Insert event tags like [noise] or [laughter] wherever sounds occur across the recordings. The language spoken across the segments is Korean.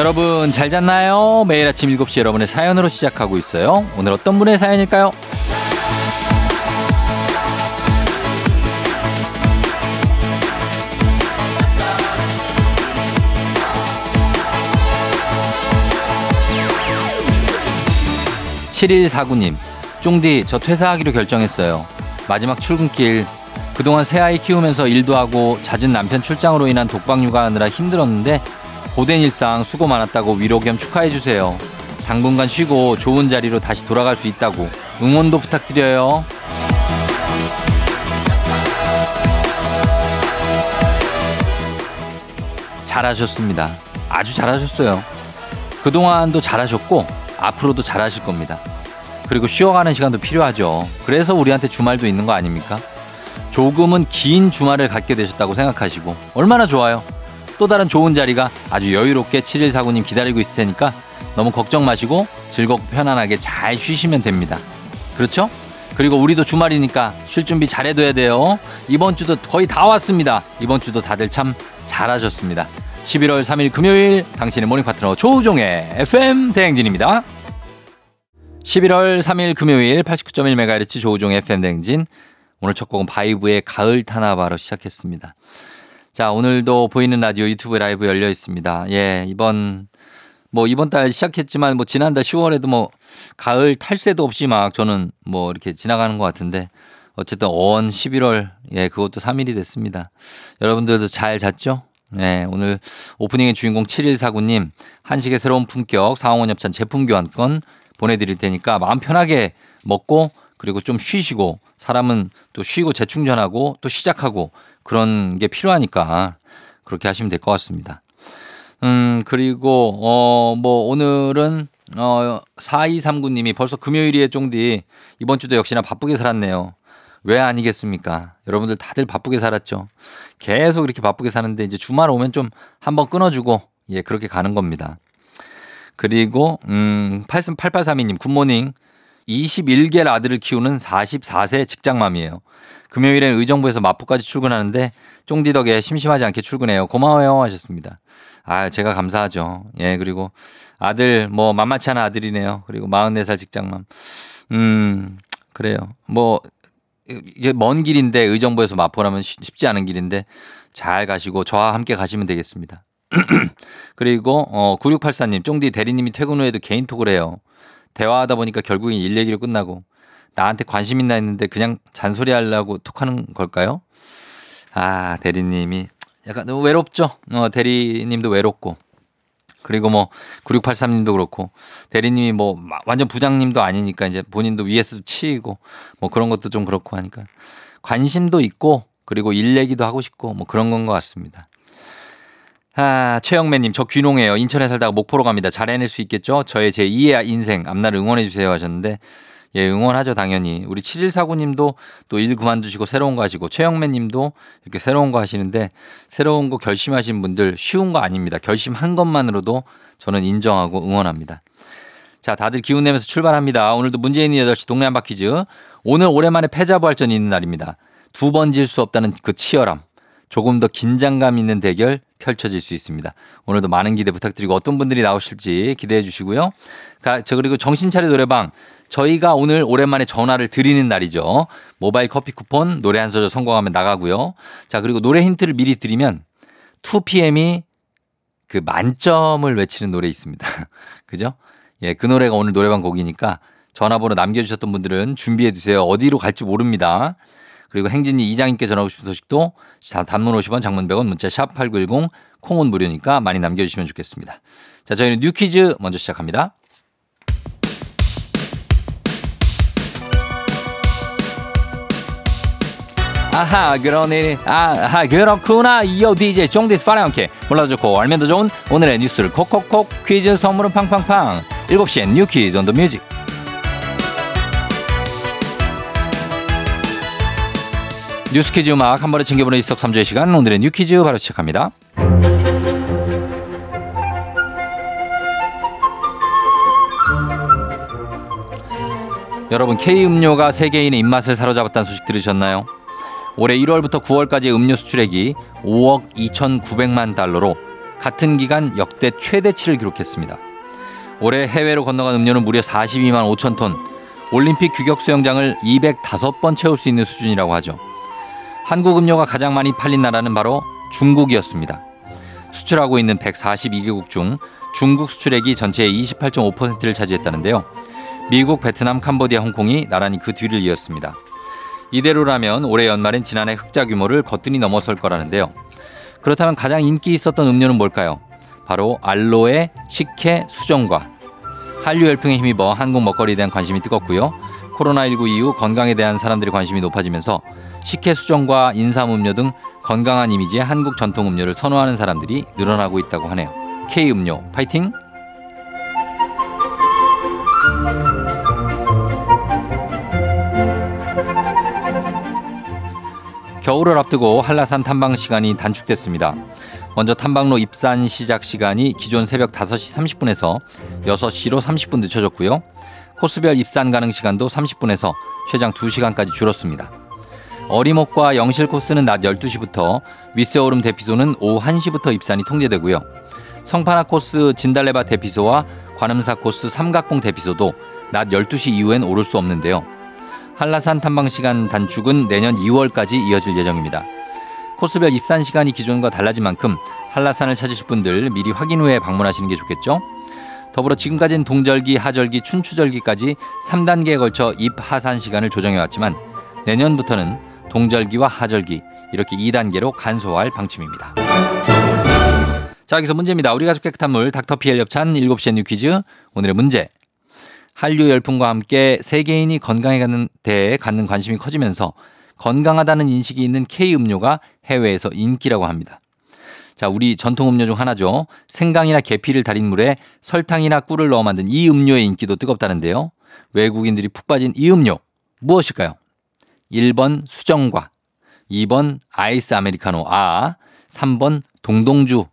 여러분 잘 잤나요? 매일 아침 7시 여러분의 사연으로 시작하고 있어요. 오늘 어떤 분의 사연일까요? 7149님, 쫑디, 저 퇴사하기로 결정했어요. 마지막 출근길. 그동안 새아이 키우면서 일도 하고 잦은 남편 출장으로 인한 독박 육아하느라 힘들었는데 고된 일상 수고 많았다고 위로 겸 축하해주세요. 당분간 쉬고 좋은 자리로 다시 돌아갈 수 있다고 응원도 부탁드려요. 잘하셨습니다. 아주 잘하셨어요. 그동안도 잘하셨고 앞으로도 잘하실 겁니다. 그리고 쉬어가는 시간도 필요하죠. 그래서 우리한테 주말도 있는 거 아닙니까? 조금은 긴 주말을 갖게 되셨다고 생각하시고 얼마나 좋아요. 또 다른 좋은 자리가 아주 여유롭게 7149님 기다리고 있을 테니까 너무 걱정 마시고 즐겁고 편안하게 잘 쉬시면 됩니다. 그렇죠? 그리고 우리도 주말이니까 쉴 준비 잘해둬야 돼요. 이번 주도 거의 다 왔습니다. 이번 주도 다들 참 잘하셨습니다. 11월 3일 금요일 당신의 모닝 파트너 조우종의 FM 대행진입니다. 11월 3일 금요일 89.1MHz 조우종의 FM 대행진 오늘 첫 곡은 바이브의 가을 타나바로 시작했습니다. 자, 오늘도 보이는 라디오 유튜브 라이브 열려 있습니다. 예, 이번 뭐 이번 달 시작했지만 뭐 지난달 10월에도 뭐 가을 탈새도 없이 막 저는 뭐 이렇게 지나가는 것 같은데 어쨌든 어원 11월 예, 그것도 3일이 됐습니다. 여러분들도 잘 잤죠? 네, 오늘 오프닝의 주인공 7149님 한식의 새로운 품격 상황원 협찬 제품 교환권 보내드릴 테니까 마음 편하게 먹고 그리고 좀 쉬시고 사람은 또 쉬고 재충전하고 또 시작하고 그런 게 필요하니까 그렇게 하시면 될 것 같습니다. 음, 그리고, 어, 뭐, 오늘은, 어, 4239님이 벌써 금요일이에 쫑디 이번 주도 역시나 바쁘게 살았네요. 왜 아니겠습니까? 여러분들 다들 바쁘게 살았죠. 계속 이렇게 바쁘게 사는데 이제 주말 오면 좀 한번 끊어주고, 예, 그렇게 가는 겁니다. 그리고, 음, 8832님, 굿모닝. 21개월 아들을 키우는 44세 직장맘이에요. 금요일엔 의정부에서 마포까지 출근하는데 쫑디 덕에 심심하지 않게 출근해요. 고마워요 하셨습니다. 아, 제가 감사하죠. 예, 그리고 아들 뭐 만만치 않은 아들이네요. 그리고 44살 직장맘. 음, 그래요. 뭐 이게 먼 길인데 의정부에서 마포라면 쉽지 않은 길인데 잘 가시고 저와 함께 가시면 되겠습니다. [clears throat] 그리고 어 9684님 쫑디 대리님이 퇴근 후에도 개인톡을 해요. 대화하다 보니까 결국엔 일 얘기로 끝나고 나한테 관심 있나 했는데 그냥 잔소리 하려고 톡 하는 걸까요? 아, 대리님이 약간 외롭죠? 어, 대리님도 외롭고. 그리고 뭐 9683님도 그렇고 대리님이 뭐 완전 부장님도 아니니까 이제 본인도 위에서도 치이고 뭐 그런 것도 좀 그렇고 하니까 관심도 있고 그리고 일 얘기도 하고 싶고 뭐 그런 건 것 같습니다. 아, 최영매님, 저 귀농해요. 인천에 살다가 목포로 갑니다. 잘 해낼 수 있겠죠? 저의 제 2의 인생, 앞날 응원해주세요 하셨는데, 예, 응원하죠, 당연히. 우리 7149님도 또 일 그만두시고 새로운 거 하시고, 최영매님도 이렇게 새로운 거 하시는데, 새로운 거 결심하신 분들 쉬운 거 아닙니다. 결심한 것만으로도 저는 인정하고 응원합니다. 자, 다들 기운 내면서 출발합니다. 오늘도 문재인이 8시 동네 한바퀴즈. 오늘 오랜만에 패자부활전이 있는 날입니다. 두 번 질 수 없다는 그 치열함. 조금 더 긴장감 있는 대결 펼쳐질 수 있습니다. 오늘도 많은 기대 부탁드리고 어떤 분들이 나오실지 기대해 주시고요. 저 그리고 정신차려 노래방 저희가 오늘 오랜만에 전화를 드리는 날이죠. 모바일 커피 쿠폰 노래 한 소절 성공하면 나가고요. 자 그리고 노래 힌트를 미리 드리면 2PM이 그 만점을 외치는 노래 있습니다. [laughs] 그죠? 예, 그 노래가 오늘 노래방 곡이니까 전화번호 남겨주셨던 분들은 준비해 주세요. 어디로 갈지 모릅니다. 그리고 행진이 이장님께 전하고 싶은 소식도 단문 50원 장문 100원 문자 샵 8910 콩은 무료니까 많이 남겨주시면 좋겠습니다. 자 저희는 뉴 퀴즈 먼저 시작합니다. 아하 그러니 아하 그렇구나 이어 DJ 쫑디스 파랑 함께 몰라도 좋고 알면 더 좋은 오늘의 뉴스를 콕콕콕 퀴즈 선물은 팡팡팡 7시엔 뉴 퀴즈 on the music 뉴스퀴즈 음악 한 번에 챙겨보는 일석삼조의 시간 오늘의 뉴퀴즈 바로 시작합니다. 여러분 K음료가 세계인의 입맛을 사로잡았다는 소식 들으셨나요? 올해 1월부터 9월까지 음료 수출액이 5억 2,900만 달러로 같은 기간 역대 최대치를 기록했습니다. 올해 해외로 건너간 음료는 무려 42만 5천 톤, 올림픽 규격 수영장을 205번 채울 수 있는 수준이라고 하죠. 한국 음료가 가장 많이 팔린 나라는 바로 중국이었습니다. 수출하고 있는 142개국 중 중국 수출액이 전체의 28.5%를 차지했다는데요. 미국, 베트남, 캄보디아, 홍콩이 나란히 그 뒤를 이었습니다. 이대로라면 올해 연말엔 지난해 흑자 규모를 거뜬히 넘어설 거라는데요. 그렇다면 가장 인기 있었던 음료는 뭘까요? 바로 알로에, 식혜, 수정과. 한류 열풍에 힘입어 한국 먹거리에 대한 관심이 뜨겁고요. 코로나19 이후 건강에 대한 사람들의 관심이 높아지면서 식혜, 수정과 인삼음료 등 건강한 이미지의 한국 전통 음료를 선호하는 사람들이 늘어나고 있다고 하네요. K음료 파이팅! 겨울을 앞두고 한라산 탐방 시간이 단축됐습니다. 먼저 탐방로 입산 시작 시간이 기존 새벽 5시 30분에서 6시로 30분 늦춰졌고요. 코스별 입산 가능 시간도 30분에서 최장 2시간까지 줄었습니다. 어리목과 영실 코스는 낮 12시부터 윗세오름 대피소는 오후 1시부터 입산이 통제되고요. 성파나 코스 진달래밭 대피소와 관음사 코스 삼각봉 대피소도 낮 12시 이후엔 오를 수 없는데요. 한라산 탐방 시간 단축은 내년 2월까지 이어질 예정입니다. 코스별 입산 시간이 기존과 달라진 만큼 한라산을 찾으실 분들 미리 확인 후에 방문하시는 게 좋겠죠. 더불어 지금까지는 동절기, 하절기, 춘추절기까지 3단계에 걸쳐 입하산 시간을 조정해 왔지만 내년부터는 동절기와 하절기 이렇게 2단계로 간소화할 방침입니다. 자, 여기서 문제입니다. 우리 가족 깨끗한 물 닥터피엘 협찬 7시에 뉴 퀴즈. 오늘의 문제. 한류 열풍과 함께 세계인이 건강에 갖는 대해 갖는 관심이 커지면서 건강하다는 인식이 있는 K 음료가 해외에서 인기라고 합니다. 자, 우리 전통 음료 중 하나죠. 생강이나 계피를 달인 물에 설탕이나 꿀을 넣어 만든 이 음료의 인기도 뜨겁다는데요. 외국인들이 푹 빠진 이 음료 무엇일까요? 1번 수정과, 2번 아이스 아메리카노 아, 3번 동동주.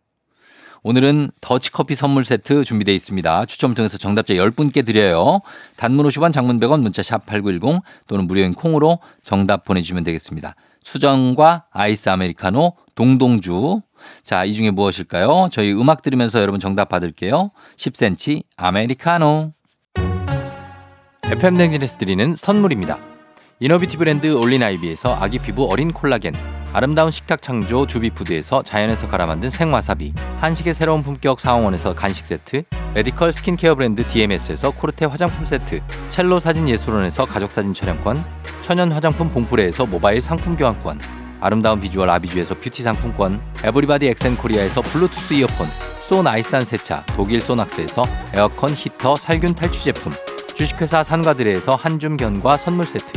오늘은 더치커피 선물 세트 준비되어 있습니다. 추첨을 통해서 정답자 10분께 드려요. 단문 50원 장문 100원 문자 샵 8910 또는 무료인 콩으로 정답 보내주시면 되겠습니다. 수정과 아이스 아메리카노 동동주. 자, 이 중에 무엇일까요? 저희 음악 들으면서 여러분 정답 받을게요. 10cm 아메리카노. FM댕진에서 드리는 선물입니다. 이너비티 브랜드 올린아이비에서 아기 피부 어린 콜라겐 아름다운 식탁 창조 주비푸드에서 자연에서 갈아 만든 생와사비 한식의 새로운 품격 사원에서 간식 세트 메디컬 스킨케어 브랜드 DMS에서 코르테 화장품 세트 첼로 사진 예술원에서 가족사진 촬영권 천연 화장품 봉프레에서 모바일 상품 교환권 아름다운 비주얼 아비주에서 뷰티 상품권 에브리바디 엑센코리아에서 블루투스 이어폰 소 나이산 세차 독일 소낙스에서 에어컨 히터 살균 탈취 제품 주식회사 산과드레에서 한줌 견과 선물 세트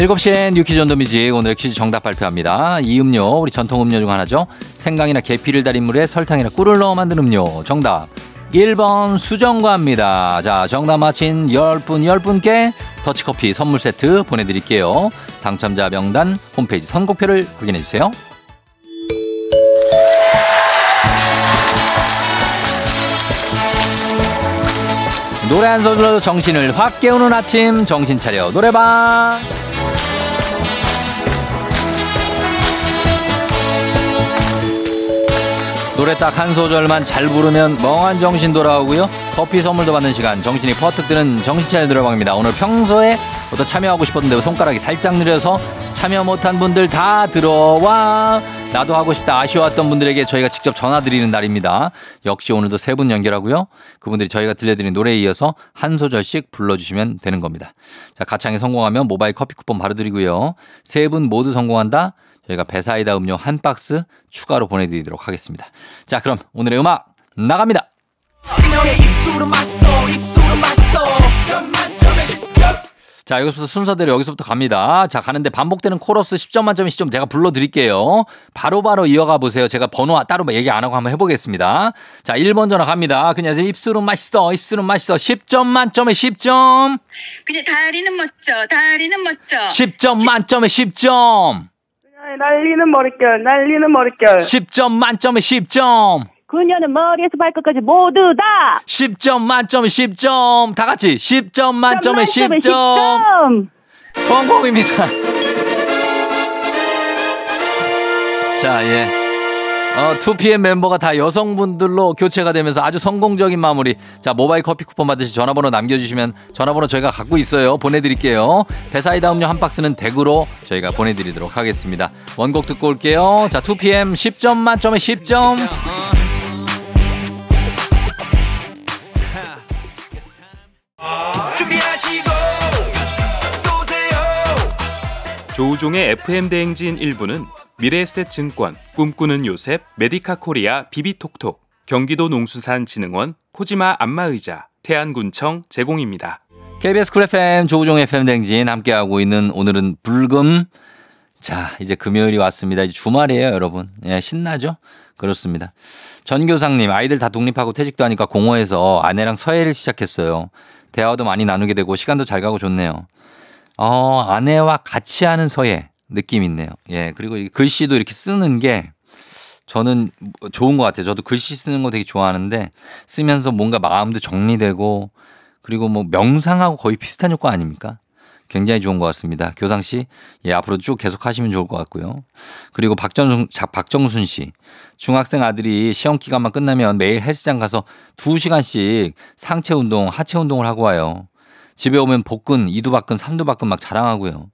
7시엔 뉴퀴즈 온도미지 오늘의 퀴즈 정답 발표합니다. 이 음료 우리 전통 음료 중 하나죠. 생강이나 계피를 달인 물에 설탕이나 꿀을 넣어 만든 음료 정답 1번 수정과입니다. 자 정답 맞힌 10분 10분께 터치커피 선물 세트 보내드릴게요. 당첨자 명단 홈페이지 선곡표를 확인해주세요. 노래 한 소절로 정신을 확 깨우는 아침 정신 차려 노래방 노래 딱 한 소절만 잘 부르면 멍한 정신 돌아오고요. 커피 선물도 받는 시간 정신이 퍼뜩 드는 정신차려 노래방입니다. 오늘 평소에 어떤 참여하고 싶었는데 손가락이 살짝 느려서 참여 못한 분들 다 들어와 나도 하고 싶다 아쉬웠던 분들에게 저희가 직접 전화드리는 날입니다. 역시 오늘도 세 분 연결하고요. 그분들이 저희가 들려드린 노래에 이어서 한 소절씩 불러주시면 되는 겁니다. 자 가창에 성공하면 모바일 커피 쿠폰 바로 드리고요. 세 분 모두 성공한다. 저희가 배사이다 음료 한 박스 추가로 보내드리도록 하겠습니다. 자, 그럼 오늘의 음악 나갑니다. 자, 여기서부터 순서대로 여기서부터 갑니다. 자, 가는데 반복되는 코러스 10점 만점의 시점 제가 불러드릴게요. 바로바로 바로 이어가 보세요. 제가 번호 따로 얘기 안 하고 한번 해보겠습니다. 자, 1번 전화 갑니다. 그냥 입술은 맛있어, 입술은 맛있어. 10점 만점에 10점. 그냥 다리는 멋져, 다리는 멋져. 10점 만점에 10점. 날리는 머릿결, 날리는 머릿결. 10점 만점에 10점. 그녀는 머리에서 발끝까지 모두 다. 10점 만점에 10점. 다 같이 10점 만점에 10점. 10점. 성공입니다. 자, 예. 어, 2PM 멤버가 다 여성분들로 교체가 되면서 아주 성공적인 마무리. 자, 모바일 커피 쿠폰 받으시 전화번호 남겨주시면 전화번호 저희가 갖고 있어요. 보내드릴게요. 배사이다 음료 한 박스는 댁으로 저희가 보내드리도록 하겠습니다. 원곡 듣고 올게요. 자, 2PM 10점 만점에 10점. 조우종의 FM 대행진 1부는 미래에셋증권, 꿈꾸는 요셉, 메디카 코리아, 비비톡톡, 경기도 농수산진흥원, 코지마 안마의자, 태안군청 제공입니다. KBS 쿨 FM 조우종 FM 댕진 함께하고 있는 오늘은 불금. 자, 이제 금요일이 왔습니다. 이제 주말이에요, 여러분. 예, 신나죠? 그렇습니다. 전교상님, 아이들 다 독립하고 퇴직도 하니까 공허해서 아내랑 서예를 시작했어요. 대화도 많이 나누게 되고 시간도 잘 가고 좋네요. 어, 아내와 같이 하는 서예 느낌 있네요. 예, 그리고 글씨도 이렇게 쓰는 게 저는 좋은 것 같아요. 저도 글씨 쓰는 거 되게 좋아하는데 쓰면서 뭔가 마음도 정리되고 그리고 뭐 명상하고 거의 비슷한 효과 아닙니까? 굉장히 좋은 것 같습니다. 교상 씨, 예, 앞으로 쭉 계속 하시면 좋을 것 같고요. 그리고 박정순, 박정순 씨, 중학생 아들이 시험 기간만 끝나면 매일 헬스장 가서 2시간씩 상체 운동, 하체 운동을 하고 와요. 집에 오면 복근, 이두박근, 삼두박근 막 자랑하고요.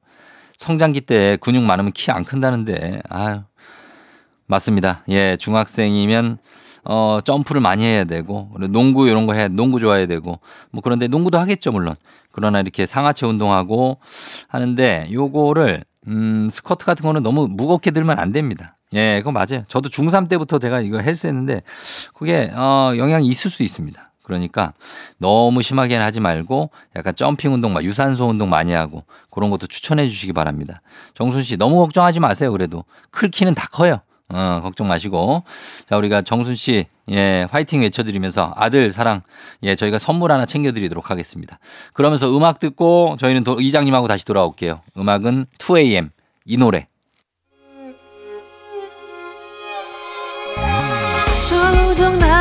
성장기 때 근육 많으면 키 안 큰다는데, 아유. 맞습니다. 예, 중학생이면 어, 점프를 많이 해야 되고, 농구 이런 거 해야, 농구 좋아해야 되고, 뭐 그런데 농구도 하겠죠, 물론. 그러나 이렇게 상하체 운동하고 하는데 요거를, 음, 스쿼트 같은 거는 너무 무겁게 들면 안 됩니다. 예, 그거 맞아요. 저도 중3 때부터 제가 이거 헬스 했는데 그게, 어, 영향이 있을 수 있습니다. 그러니까 너무 심하게는 하지 말고 약간 점핑 운동, 막 유산소 운동 많이 하고 그런 것도 추천해 주시기 바랍니다. 정순 씨 너무 걱정하지 마세요. 그래도 클 키는 다 커요. 어, 걱정 마시고. 자, 우리가 정순 씨, 예, 화이팅 외쳐드리면서 아들 사랑, 예, 저희가 선물 하나 챙겨드리도록 하겠습니다. 그러면서 음악 듣고 저희는 도, 이장님하고 다시 돌아올게요. 음악은 2AM, 이 노래. 조정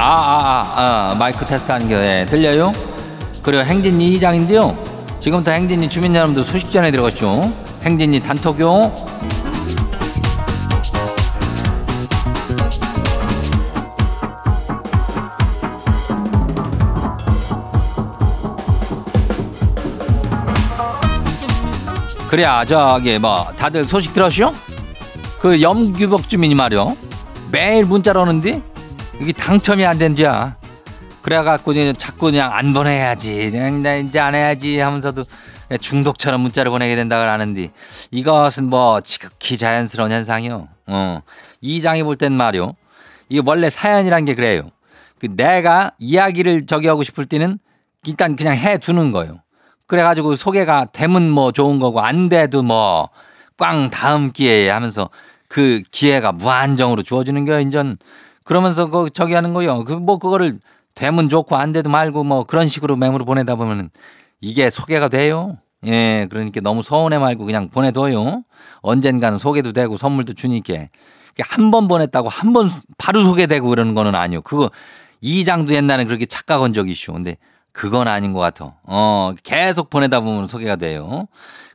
아, 아, 아, 아 마이크 테스트 하는 게 예, 들려요? 그리고 행진이 이장인데요. 지금부터 행진이 주민 여러분들 소식 전해 들어가시죠. 행진이 단톡요. 그래야 저기 뭐 다들 소식 들었쇼? 그 염규복 주민이 말이요 매일 문자로 오는데 당첨이 안 된디야. 그래갖고 이제 자꾸 그냥 안 보내야지. 그냥 나 이제 안 해야지 하면서도 중독처럼 문자를 보내게 된다고 하는데 이것은 뭐 지극히 자연스러운 현상이요. 어. 이 장이 볼 땐 말이요. 이게 원래 사연이란 게 그래요. 그 내가 이야기를 저기 하고 싶을 때는 일단 그냥 해 두는 거예요. 그래가지고 소개가 되면 뭐 좋은 거고 안 돼도 뭐 꽝 다음 기회에 하면서 그 기회가 무한정으로 주어지는 거야 인전 그러면서 그 저기 하는 거요. 그 뭐 그거를 되면 좋고 안 돼도 말고 뭐 그런 식으로 맹으로 보내다 보면은 이게 소개가 돼요. 예, 그러니까 너무 서운해 말고 그냥 보내둬요. 언젠가는 소개도 되고 선물도 주니까. 한 번 보냈다고 한 번 바로 소개되고 그러는 거는 아니요. 그거 이장도 옛날에 그렇게 착각한 적이 있슈. 근데 그건 아닌 것 같아. 어, 계속 보내다 보면 소개가 돼요.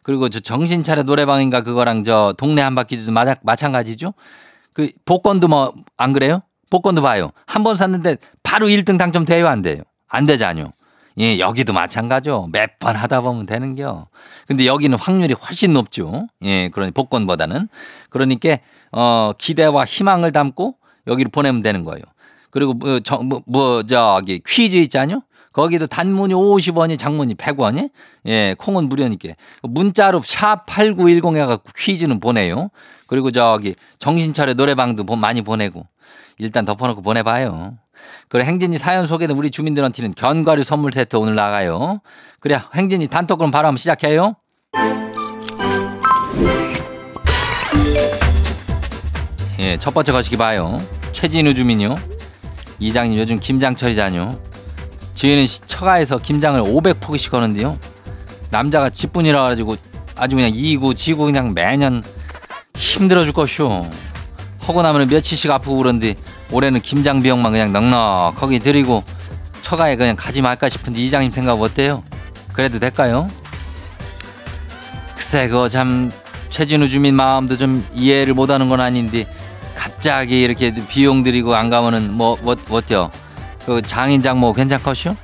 그리고 저 정신 차려 노래방인가 그거랑 저 동네 한 바퀴도 마, 마찬가지죠. 그 복권도 뭐 안 그래요? 복권도 봐요. 한 번 샀는데 바로 1등 당첨돼요 안 돼요? 안 되잖요. 예, 여기도 마찬가지죠. 몇 번 하다 보면 되는겨. 근데 여기는 확률이 훨씬 높죠. 예, 그러니 복권보다는. 그러니까 어, 기대와 희망을 담고 여기로 보내면 되는 거예요. 그리고 뭐, 저, 뭐, 뭐 저기 퀴즈 있잖요. 거기도 단문이 50원이 장문이 100원이 예, 콩은 무료니까 문자로 샵8910 해갖고 퀴즈는 보내요. 그리고 저기 정신차려 노래방도 보- 많이 보내고 일단 덮어놓고 보내봐요. 그리고 행진이 사연 소개된 우리 주민들한테는 견과류 선물 세트 오늘 나가요. 그래 행진이 단톡 그럼 바로 한번 시작해요. 예, 첫 번째 거시기 봐요. 최진우 주민요. 이장님 요즘 김장철이잖요. 지혜는 시- 처가에서 김장을 500포기씩 하는데요. 남자가 집분이라 가지고 아주 그냥 이고 지고 그냥 매년 힘들어 줄 것이오. 하고 나면 며칠씩 아프고 그런데 올해는 김장 비용만 그냥 넉넉하게 드리고 처가에 그냥 가지 말까 싶은데 이장님 생각 어때요? 그래도 될까요? 글쎄 그거 참 최진우 주민 마음도 좀 이해를 못하는 건 아닌데 갑자기 이렇게 비용 들이고 안 가면은 뭐, 뭐 어때요? 그 장인장 뭐 괜찮겠슈?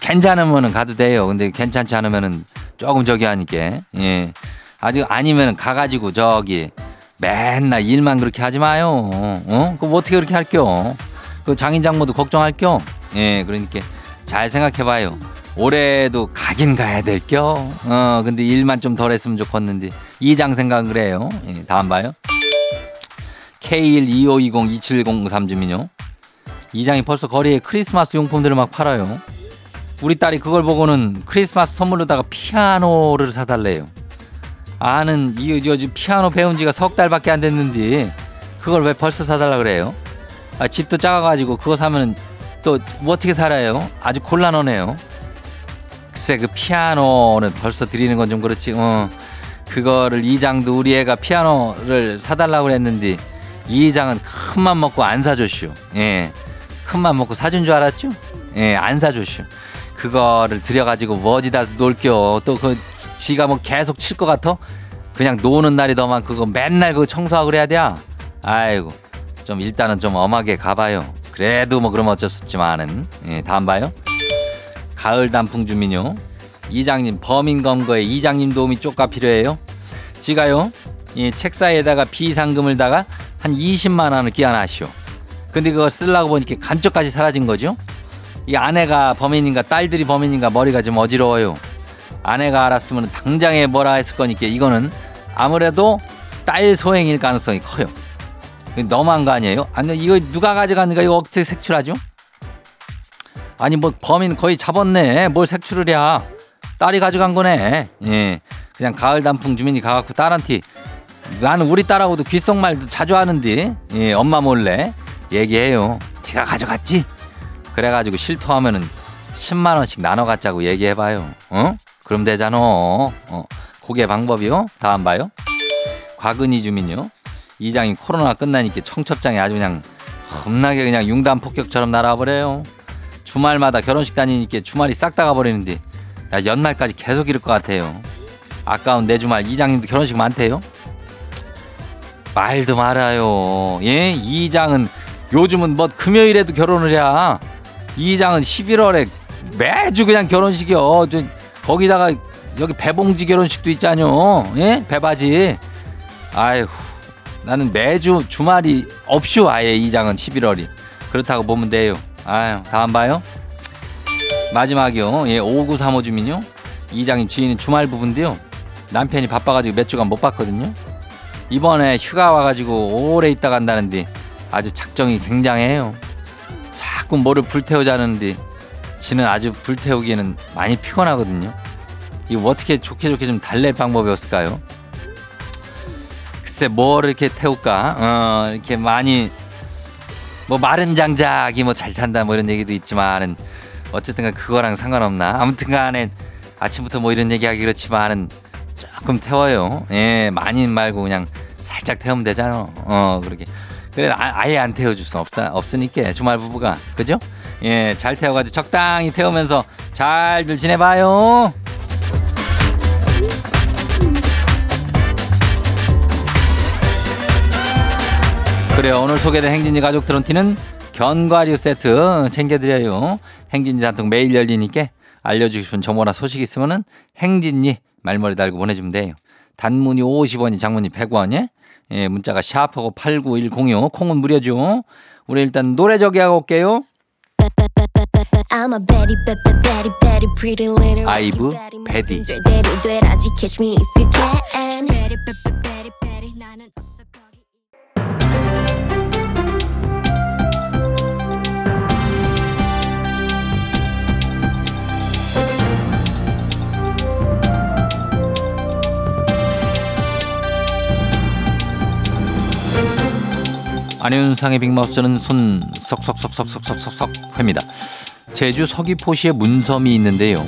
괜찮으면은 가도 돼요. 근데 괜찮지 않으면은 조금 저기 하니까 예 아직 아니면은 가가지고 저기 맨날 일만 그렇게 하지 마요. 어? 그럼 어떻게 그렇게 할겨? 그 장인장모도 걱정할겨. 예 그러니까 잘 생각해봐요. 올해도 가긴 가야 될겨. 어 근데 일만 좀 덜 했으면 좋겠는데 이장 생각은 그래요. 예, 다음 봐요. K125202703 주민요. 이장이 벌써 거리에 크리스마스 용품들을 막 팔아요. 우리 딸이 그걸 보고는 크리스마스 선물로다가 피아노를 사달래요. 아는 이 요즘 피아노 배운 지가 석 달밖에 안 됐는데 그걸 왜 벌써 사달라 그래요? 아, 집도 작아가지고 그거 사면은 또 뭐 어떻게 살아요? 아주 곤란하네요. 글쎄 그 피아노는 벌써 드리는 건 좀 그렇지. 어. 그거를 이장도 우리 애가 피아노를 사달라고 그랬는데 이장은 큰 맘 먹고 안 사줬슈. 예. 큰 맘 먹고 사준 줄 알았죠? 예, 안 사줬슈. 그거를 들여가지고 뭐지다 놀겨. 또 그 지가 뭐 계속 칠 것 같아? 그냥 노는 날이 더 많고 그거 맨날 그거 청소하고 그래야 돼. 아이고. 좀 일단은 좀 엄하게 가봐요. 그래도 뭐 그러면 어쩔 수 없지만은. 예, 다음 봐요. 가을 단풍 주민요. 이장님 범인 검거에 이장님 도움이 쪼까 필요해요. 지가요. 이 책사에다가 비상금을 다가 한 20만 원을 끼워놨쇼. 근데 그거 쓰려고 보니까 간쪽까지 사라진 거죠. 이 아내가 범인인가 딸들이 범인인가 머리가 좀 어지러워요. 아내가 알았으면 당장에 뭐라 했을 거니까 이거는 아무래도 딸 소행일 가능성이 커요. 너무한 거 아니에요? 아니 이거 누가 가져갔는가 이거 어떻게 색출하죠? 아니 뭐 범인 거의 잡았네. 뭘 색출을 해? 딸이 가져간 거네. 예. 그냥 가을 단풍 주민이 가갖고 딸한테 나는 우리 딸하고도 귓속말도 자주 하는데 예, 엄마 몰래 얘기해요. 네가 가져갔지? 그래가지고 실토하면은 10만 원씩 나눠 갖자고 얘기해봐요. 어? 그럼 되잖아. 어. 그게 방법이요. 다음 봐요. 곽은희 주민요. 이장이 코로나 끝나니까 청첩장이 아주 그냥 겁나게 그냥 융단 폭격처럼 날아와 버려요. 주말마다 결혼식 다니니까 주말이 싹 다 가버리는데 나 연말까지 계속 이럴 것 같아요. 아까운 내 주말 이장님도 결혼식 많대요. 말도 말아요. 예, 이장은 요즘은 뭐 금요일에도 결혼을 해. 이장은 11월에 매주 그냥 결혼식이요. 저, 거기다가 여기 배봉지 결혼식도 있잖요. 예, 배바지. 아이고, 나는 매주 주말이 없슈 아예 이 장은 11월이. 그렇다고 보면 돼요. 아유, 다음 봐요. 마지막이요. 예, 5935 주민요. 이장님 지인은 주말 부부인데요. 남편이 바빠가지고 몇 주간 못 봤거든요. 이번에 휴가 와가지고 오래 있다 간다는데 아주 작정이 굉장해요. 자꾸 뭐를 불태우자는데 지는 아주 불태우기에는 많이 피곤하거든요. 이거 어떻게 좋게 좋게 좀 달랠 방법이 없을까요? 글쎄 뭘 이렇게 태울까? 어 이렇게 많이 뭐 마른 장작이 뭐 잘 탄다 뭐 이런 얘기도 있지만은 어쨌든간 그거랑 상관없나? 아무튼간에 아침부터 뭐 이런 얘기하기 그렇지만은 조금 태워요. 예 많이 말고 그냥 살짝 태우면 되잖아. 어 그렇게 그래 아, 아예 안 태워줄 순 없다 없으니까 주말 부부가 그죠? 예 잘 태워가지고 적당히 태우면서 잘들 지내봐요. 그래요. 오늘 소개된 행진이 가족 트론티는 견과류 세트 챙겨드려요. 행진이 단통 매일 열리니까 알려주고 싶은 정보나 소식 있으면은 행진이 말머리 달고 보내주면 돼요. 단문이 50원이 장문이 100원이 예, 문자가 샤프하고 89106 콩은 무료죠. 우리 일단 노래 저기 하고 올게요. I'm a Betty, Betty, Betty, Betty, pretty little 아이브. 베디. 절대로 되라지 catch me if you can. Betty, Betty, Betty, Betty, 나는 없어 거기. 안윤상의 빅마우스는 손 석석석석석석석 회입니다. 제주 서귀포시에 문섬이 있는데요.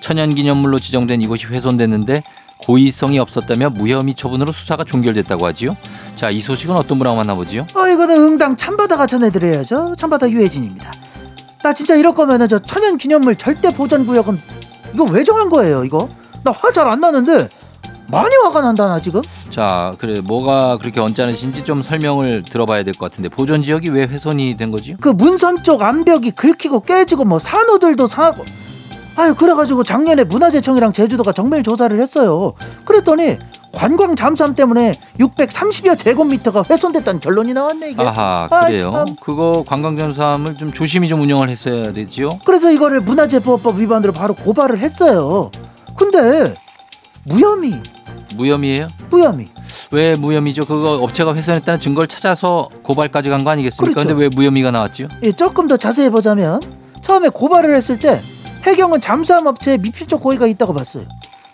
천연기념물로 지정된 이곳이 훼손됐는데 고의성이 없었다며 무혐의 처분으로 수사가 종결됐다고 하지요. 자, 이 소식은 어떤 분하고 만나보지요? 어 이거는 응당 참바다가 전해드려야죠 참바다 유해진입니다 나 진짜 이럴 거면은 저 천연기념물 절대 보전 구역은 이거 왜 정한 거예요 이거 나 화 잘 안 나는데 많이 화가 난다 나 지금 자, 그래 뭐가 그렇게 언짢으신지 좀 설명을 들어봐야 될 것 같은데 보존 지역이 왜 훼손이 된 거지요? 그 문섬 쪽 암벽이 긁히고 깨지고 뭐 산호들도 사고 아유 그래가지고 작년에 문화재청이랑 제주도가 정밀 조사를 했어요 그랬더니 관광 잠수함 때문에 630여 제곱미터가 훼손됐다는 결론이 나왔네 이게 아하, 그래요. 참. 그거 관광 잠수함을 좀 조심히 좀 운영을 했어야 되지요. 그래서 이거를 문화재보호법 위반으로 바로 고발을 했어요 근데 무혐의 무혐의예요? 무혐의 왜 무혐의죠? 그거 업체가 훼손했다는 증거를 찾아서 고발까지 간 거 아니겠습니까? 그렇죠. 근데 왜 무혐의가 나왔지요? 예, 조금 더 자세히 보자면 처음에 고발을 했을 때 해경은 잠수함 업체에 미필적 고의가 있다고 봤어요.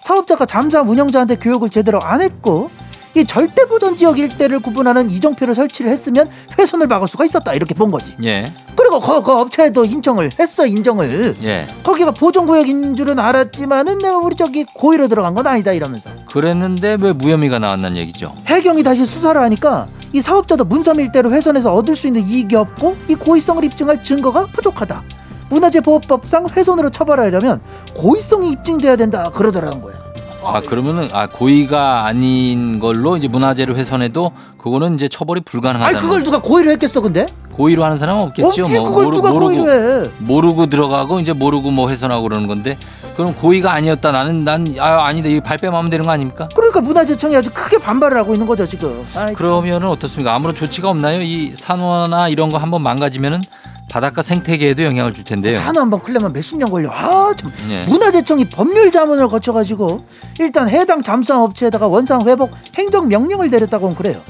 사업자가 잠수함 운영자한테 교육을 제대로 안 했고 이 절대 보전 지역 일대를 구분하는 이정표를 설치를 했으면 훼손을 막을 수가 있었다 이렇게 본 거지. 예, 그리고 그, 그 업체에도 인정을 했어 인정을. 예. 거기가 보존구역인 줄은 알았지만은 내가 우리 저기 고의로 들어간 건 아니다 이러면서 그랬는데 왜 무혐의가 나왔다는 얘기죠? 해경이 다시 수사를 하니까 이 사업자도 문섬 일대로 훼손해서 얻을 수 있는 이익이 없고 이 고의성을 입증할 증거가 부족하다. 문화재보호법상 훼손으로 처벌하려면 고의성이 입증돼야 된다 그러더라는 거예요. 아 그러면은 아 고의가 아닌 걸로 이제 문화재를 훼손해도 그거는 이제 처벌이 불가능하다는 아니 그걸. 누가 고의로 했겠어 근데? 고의로 하는 사람은 없겠죠. 없지 그걸 누가 고의로 해? 모르고 들어가고 이제 모르고 뭐 훼손하고 그러는 건데 그럼 고의가 아니었다 나는 난 아, 아니다 이 발뺌하면 되는 거 아닙니까? 그러니까 문화재청이 아주 크게 반발을 하고 있는 거죠 지금. 아이, 그러면은 어떻습니까? 아무런 조치가 없나요? 이 산호나 이런 거 한번 망가지면은 바닷가 생태계에도 영향을 줄 텐데요. 산후 한번 클려면 몇십 년 걸려. 아 참. 예. 문화재청이 법률 자문을 거쳐가지고 일단 해당 잠수함 업체에다가 원상 회복 행정 명령을 내렸다고는 그래요.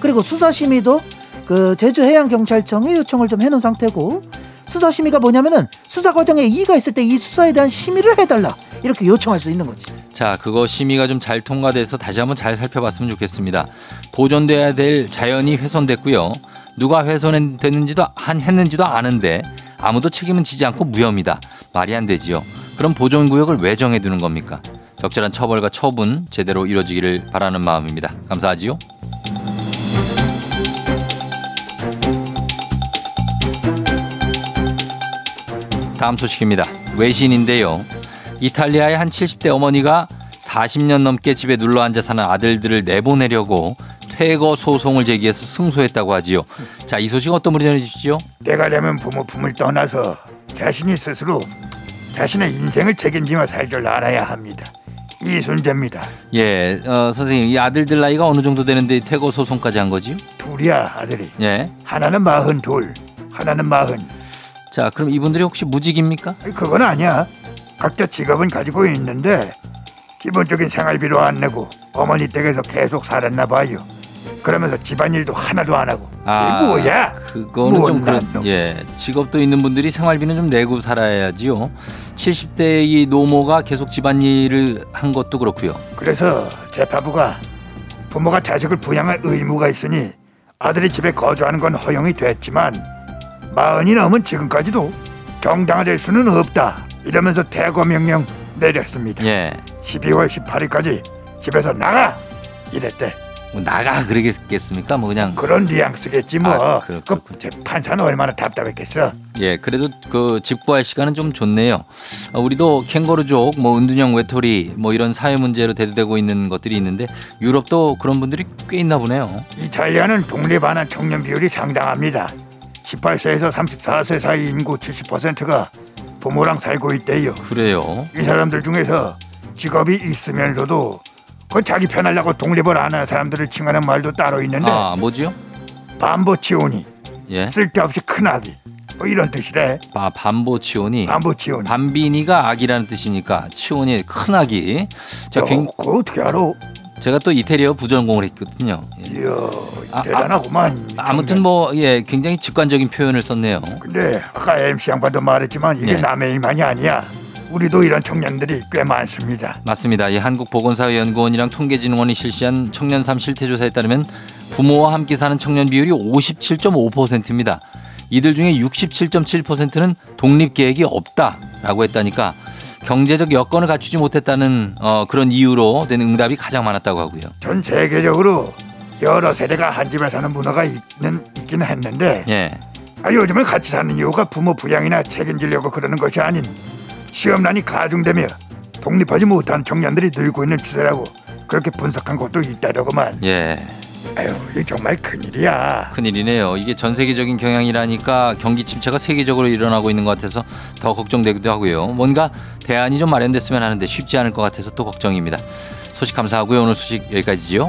그리고 수사 심의도 그 제주 해양 경찰청에 요청을 좀 해놓은 상태고 수사 심의가 뭐냐면은 수사 과정에 이의가 있을 때 이 수사에 대한 심의를 해달라 이렇게 요청할 수 있는 거지. 자, 그거 심의가 좀 잘 통과돼서 다시 한번 잘 살펴봤으면 좋겠습니다. 보존돼야 될 자연이 훼손됐고요. 누가 훼손됐는지도 한 했는지도 아는데 아무도 책임은 지지 않고 무혐의다. 말이 안 되지요. 그럼 보존 구역을 왜 정해 두는 겁니까? 적절한 처벌과 처분 제대로 이루어지기를 바라는 마음입니다. 감사하지요. 다음 소식입니다. 외신인데요. 이탈리아의 한 70대 어머니가 40년 넘게 집에 눌러 앉아 사는 아들들을 내보내려고 퇴거 소송을 제기해서 승소했다고 하지요. 자, 이 소식 어떤 분이 전해주시죠? 때가 되면 부모 품을 떠나서 자신이 스스로 자신의 인생을 책임지며 살 줄 알아야 합니다. 이순재입니다. 예, 어, 선생님, 이 아들들 나이가 어느 정도 되는데 퇴거 소송까지 한 거지요? 둘이야 아들이. 예. 하나는 마흔 둘, 하나는 마흔. 자, 그럼 이분들이 혹시 무직입니까? 그건 아니야. 각자 직업은 가지고 있는데 기본적인 생활비로 안 내고 어머니 댁에서 계속 살았나 봐요. 그러면서 집안일도 하나도 안 하고 아, 이게 뭐야? 그거는 좀 못난 그런 놈. 예 직업도 있는 분들이 생활비는 좀 내고 살아야지요. 70대 이 노모가 계속 집안일을 한 것도 그렇고요. 그래서 재파부가 부모가 자식을 부양할 의무가 있으니 아들이 집에 거주하는 건 허용이 됐지만 마흔이 넘은 지금까지도 정당화될 수는 없다 이러면서 대거 명령 내렸습니다. 예. 12월 18일까지 집에서 나가 이랬대. 뭐 나가 그러겠습니까? 뭐 그냥 그런 뉘앙스겠지 뭐. 아, 그 판사는 얼마나 답답했겠어. 예, 그래도 그 집구할 시간은 좀 좋네요. 어, 우리도 캥거루족, 뭐 은둔형 외톨이, 뭐 이런 사회 문제로 대두되고 있는 것들이 있는데 유럽도 그런 분들이 꽤 있나 보네요. 이탈리아는 독립하는 청년 비율이 상당합니다. 18세에서 34세 사이 인구 70%가 부모랑 살고 있대요. 그래요. 이 사람들 중에서 직업이 있으면서도 그 자기 편하려고 독립을 안 하는 사람들을 칭하는 말도 따로 있는데 아, 뭐지요? 반보치오니 예. 쓸데없이 큰 아기 뭐 이런 뜻이래. 아, 반보치오니. 반보치오니. 반비니가 아기라는 뜻이니까 치오니 큰 아기. 자, 야, 굉- 그거 어떻게 알아? 제가 또 이태리어 부전공을 했거든요. 예. 이야 아, 대단하구만. 아 무튼 뭐 예, 굉장히 직관적인 표현을 썼네요. 근데 아까 MC 양반도 말했지만 이게 네. 남의 일만이 아니야. 우리도 이런 청년들이 꽤 많습니다. 맞습니다. 이 한국보건사회연구원이랑 통계진흥원이 실시한 청년 삶 실태조사에 따르면 부모와 함께 사는 청년 비율이 57.5%입니다. 이들 중에 67.7%는 독립 계획이 없다라고 했다니까 경제적 여건을 갖추지 못했다는 어, 그런 이유로 된 응답이 가장 많았다고 하고요. 전 세계적으로 여러 세대가 한 집에 사는 문화가 있는 있기는 했는데 예. 아, 요즘은 같이 사는 이유가 부모 부양이나 책임지려고 그러는 것이 아닌 취업난이 가중되며 독립하지 못한 청년들이 늘고 있는 추세라고 그렇게 분석한 것도 있다더구만. 예. 아유, 이게 정말 큰일이야. 큰일이네요. 이게 전 세계적인 경향이라니까 경기 침체가 세계적으로 일어나고 있는 것 같아서 더 걱정되기도 하고요. 뭔가 대안이 좀 마련됐으면 하는데 쉽지 않을 것 같아서 또 걱정입니다. 소식 감사하고요. 오늘 소식 여기까지지요.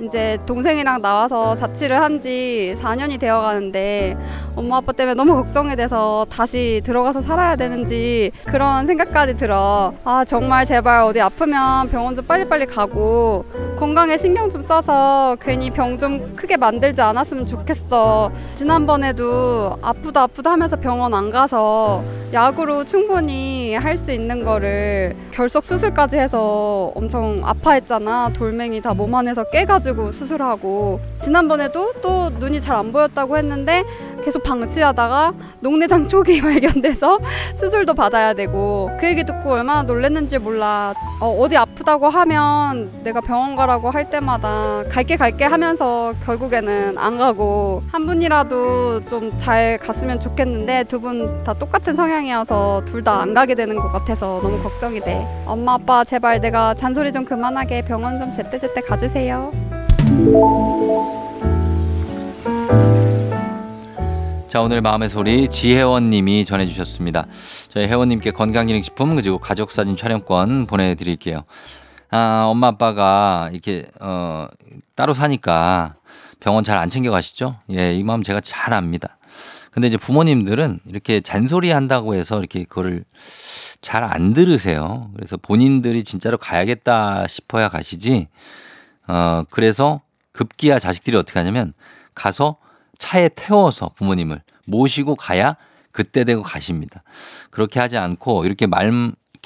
이제 동생이랑 나와서 자취를 한 지 4년이 되어 가는데 엄마 아빠 때문에 너무 걱정이 돼서 다시 들어가서 살아야 되는지 그런 생각까지 들어. 아 정말 제발 어디 아프면 병원 좀 빨리빨리 가고 건강에 신경 좀 써서 괜히 병 좀 크게 만들지 않았으면 좋겠어. 지난번에도 아프다 아프다 하면서 병원 안 가서 약으로 충분히 할 수 있는 거를 결석 수술까지 해서 엄청 아파했잖아. 돌멩이 다 몸 안에서 깨가지고 수술하고 지난번에도 또 눈이 잘 안 보였다고 했는데 계속 방치하다가 녹내장 [laughs] 초기 발견돼서 수술도 받아야 되고 그 얘기 듣고 얼마나 놀랬는지 몰라. 어, 어디 아프다고 하면 내가 병원 가라고 할 때마다 갈게 갈게 하면서 결국에는 안 가고 한 분이라도 좀 잘 갔으면 좋겠는데 두 분 다 똑같은 성향이어서 둘 다 안 가게 되는 것 같아서 너무 걱정이 돼. 엄마 아빠 제발 내가 잔소리 좀 그만하게 병원 좀 제때제때 가주세요. 자, 오늘 마음의 소리 지혜원 님이 전해주셨습니다. 저희 혜원님께 건강기능식품 그리고 가족사진 촬영권 보내드릴게요. 아, 엄마 아빠가 이렇게, 어, 따로 사니까 병원 잘 안 챙겨 가시죠? 예, 이 마음 제가 잘 압니다. 근데 이제 부모님들은 이렇게 잔소리 한다고 해서 이렇게 그거를 잘 안 들으세요. 그래서 본인들이 진짜로 가야겠다 싶어야 가시지. 어, 그래서 급기야 자식들이 어떻게 하냐면 가서 차에 태워서 부모님을 모시고 가야 그때 되고 가십니다. 그렇게 하지 않고 이렇게 말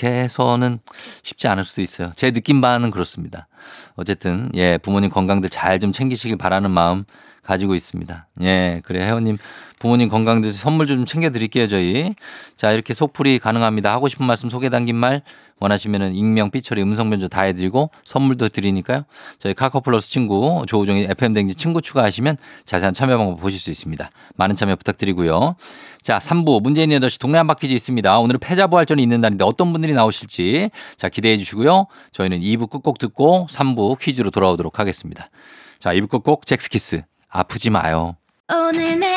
이렇게 해서는 쉽지 않을 수도 있어요. 제 느낌 바는 그렇습니다. 어쨌든 예 부모님 건강들 잘 좀 챙기시길 바라는 마음 가지고 있습니다. 예, 그래 혜원님 부모님 건강 좀 선물 좀 챙겨드릴게요 저희. 자 이렇게 속풀이 가능합니다. 하고 싶은 말씀 소개 담긴 말 원하시면은 익명, 삐처리, 음성 변조 다 해드리고 선물도 드리니까요. 저희 카카플러스 친구 조우종의 FM 댕지 친구 추가하시면 자세한 참여 방법 보실 수 있습니다. 많은 참여 부탁드리고요. 자 3부 문재인 8시 동네 한바 퀴즈 있습니다. 오늘은 패자부활전이 있는 날인데 어떤 분들이 나오실지 자 기대해 주시고요. 저희는 2부 끝곡 듣고 3부 퀴즈로 돌아오도록 하겠습니다. 자 2부 끝곡 잭스키스 아프지 마요. 오늘 내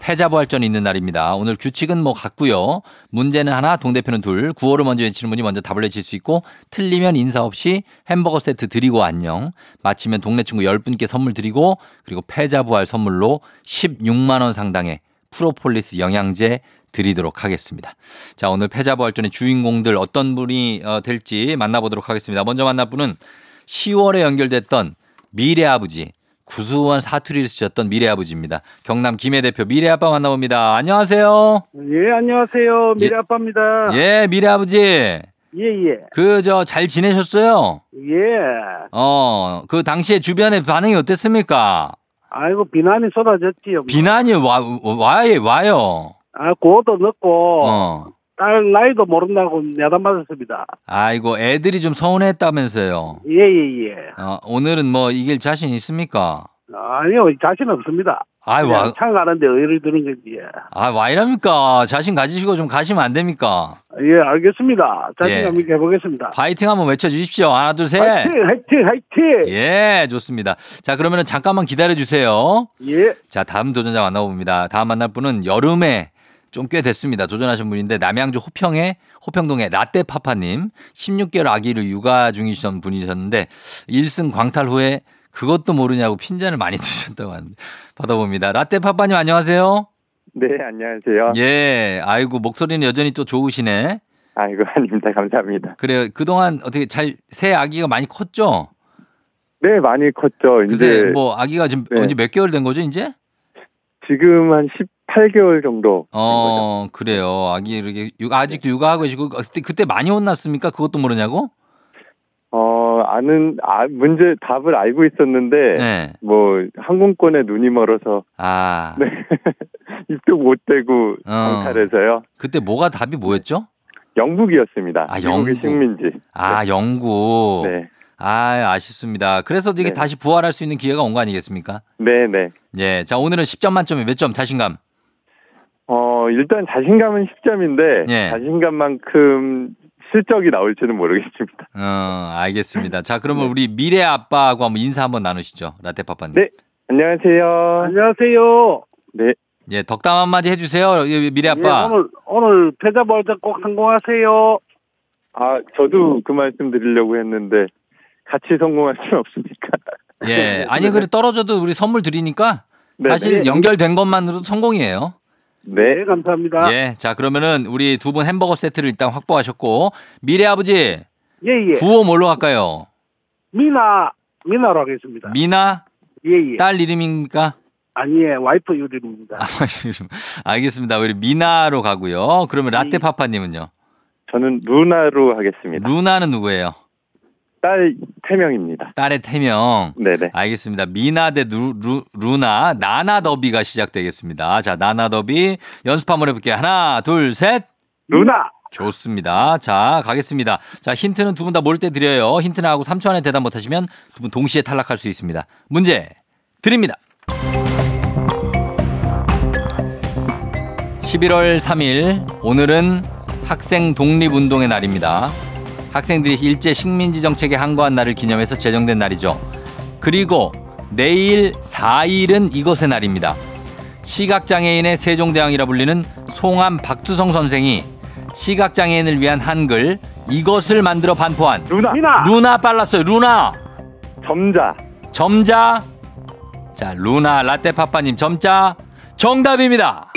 패자부활전이 있는 날입니다. 오늘 규칙은 뭐 같고요. 문제는 하나, 동대표는 둘. 구호를 먼저 외치는 분이 먼저 답을 내칠 수 있고 틀리면 인사 없이 햄버거 세트 드리고 안녕. 마치면 동네 친구 10분께 선물 드리고 그리고 패자부활 선물로 16만 원 상당의 프로폴리스 영양제 드리도록 하겠습니다. 자, 오늘 패자부활전의 주인공들 어떤 분이 어, 될지 만나보도록 하겠습니다. 먼저 만날 분은 10월에 연결됐던 미래 아버지, 구수한 사투리를 쓰셨던 미래 아버지입니다. 경남 김해 대표 미래 아빠 만나봅니다. 안녕하세요. 예, 안녕하세요. 미래 예. 아빠입니다. 예, 미래 아버지. 예, 예. 그 저 잘 지내셨어요? 예. 어, 그 당시에 주변의 반응이 어땠습니까? 아이고, 비난이 쏟아졌지요. 비난이 와, 와요, 와요. 아, 고도 넣고, 어. 딸 나이도 모른다고 야단 맞았습니다. 아이고, 애들이 좀 서운했다면서요. 예, 예, 예. 어, 오늘은 뭐 이길 자신 있습니까? 아니요, 자신 없습니다. 아이, 와, 창 가는데 의를 드는 거지. 예. 아, 와 이랍니까? 자신 가지시고 좀 가시면 안 됩니까? 예, 알겠습니다. 자신감 예. 있게 해보겠습니다. 파이팅 한번 외쳐주십시오. 하나, 둘, 셋. 화이팅, 화이팅, 화이팅! 예, 좋습니다. 자, 그러면은 잠깐만 기다려 주세요. 예. 자, 다음 도전자 만나봅니다. 다음 만날 분은 여름에 좀 꽤 됐습니다. 도전하신 분인데 남양주 호평의 호평동의 라떼파파님 16개월 아기를 육아 중이셨던 분이셨는데 1승 광탈 후에 그것도 모르냐고 핀잔을 많이 [laughs] 드셨다고 하는데 받아봅니다. 라떼파파님 안녕하세요. 네, 안녕하세요. 예, 아이고 목소리는 여전히 또 좋으시네. 아이고, [laughs] 아닙니다. 감사합니다. 그래요. 그동안 어떻게 잘 새 아기가 많이 컸죠? 네, 많이 컸죠. 이제 뭐 아기가 지금 네. 언제 몇 개월 된 거죠, 이제? 지금 한 18개월 정도. 어, 그래요. 아기 이렇게 육- 아직도 육아하고 계시고 그때 그때 많이 혼났습니까? 그것도 모르냐고? 어, 아는, 아, 문제, 답을 알고 있었는데, 네. 뭐, 항공권에 눈이 멀어서, 아, [laughs] 네. 입도 못 대고, 어. 강탈해서요. 그때 뭐가 답이 뭐였죠? 영국이었습니다. 아, 영국. 식민지. 아, 영국. 네. 아, 아쉽습니다. 그래서 이게 네. 다시 부활할 수 있는 기회가 온 거 아니겠습니까? 네, 네. 예. 자, 오늘은 10점 만점에 몇 점 자신감? 어, 일단 자신감은 10점인데, 예. 자신감만큼 실적이 나올지는 모르겠습니다. 어, 알겠습니다. 자, 그러면 우리 미래 아빠하고 한번 인사 한번 나누시죠. 라떼파파님. 네. 안녕하세요. 안녕하세요. 네. 예, 덕담 한마디 해주세요. 예, 미래 아빠. 예, 오늘, 오늘 패자벌전 꼭 성공하세요. 아, 저도 그 말씀 드리려고 했는데 같이 성공할 수는 없으니까. 예. 아니, 그래 떨어져도 우리 선물 드리니까 네, 사실 네. 연결된 것만으로도 성공이에요. 네. 네, 감사합니다. 예. 자, 그러면은 우리 두 분 햄버거 세트를 일단 확보하셨고 미래 아버지 예, 예. 구호 뭘로 할까요? 미나, 미나로 하겠습니다. 미나 예, 예. 딸 이름입니까? 아니에요. 와이프 이름입니다. 아, 이름. 알겠습니다. 우리 미나로 가고요. 그러면 라떼 예. 파파님은요? 저는 루나로 하겠습니다. 루나는 누구예요? 딸 태명입니다. 딸의 태명. 네네. 알겠습니다. 미나 대 루, 루, 루나, 나나 더비가 시작되겠습니다. 자, 나나 더비 연습 한번 해볼게요. 하나, 둘, 셋. 루나. 좋습니다. 자, 가겠습니다. 자, 힌트는 두 분 다 모를 때 드려요. 힌트 나가고 3초 안에 대답 못하시면 두 분 동시에 탈락할 수 있습니다. 문제 드립니다. 11월 3일 오늘은 학생 독립운동의 날입니다. 학생들이 일제 식민지 정책에 항거한 날을 기념해서 제정된 날이죠. 그리고 내일 4일은 이것의 날입니다. 시각장애인의 세종대왕이라 불리는 송암 박두성 선생이 시각장애인을 위한 한글 이것을 만들어 반포한 누나. 미나. 루나 빨랐어요. 루나. 점자. 점자. 자, 루나 라떼파파님 점자 정답입니다.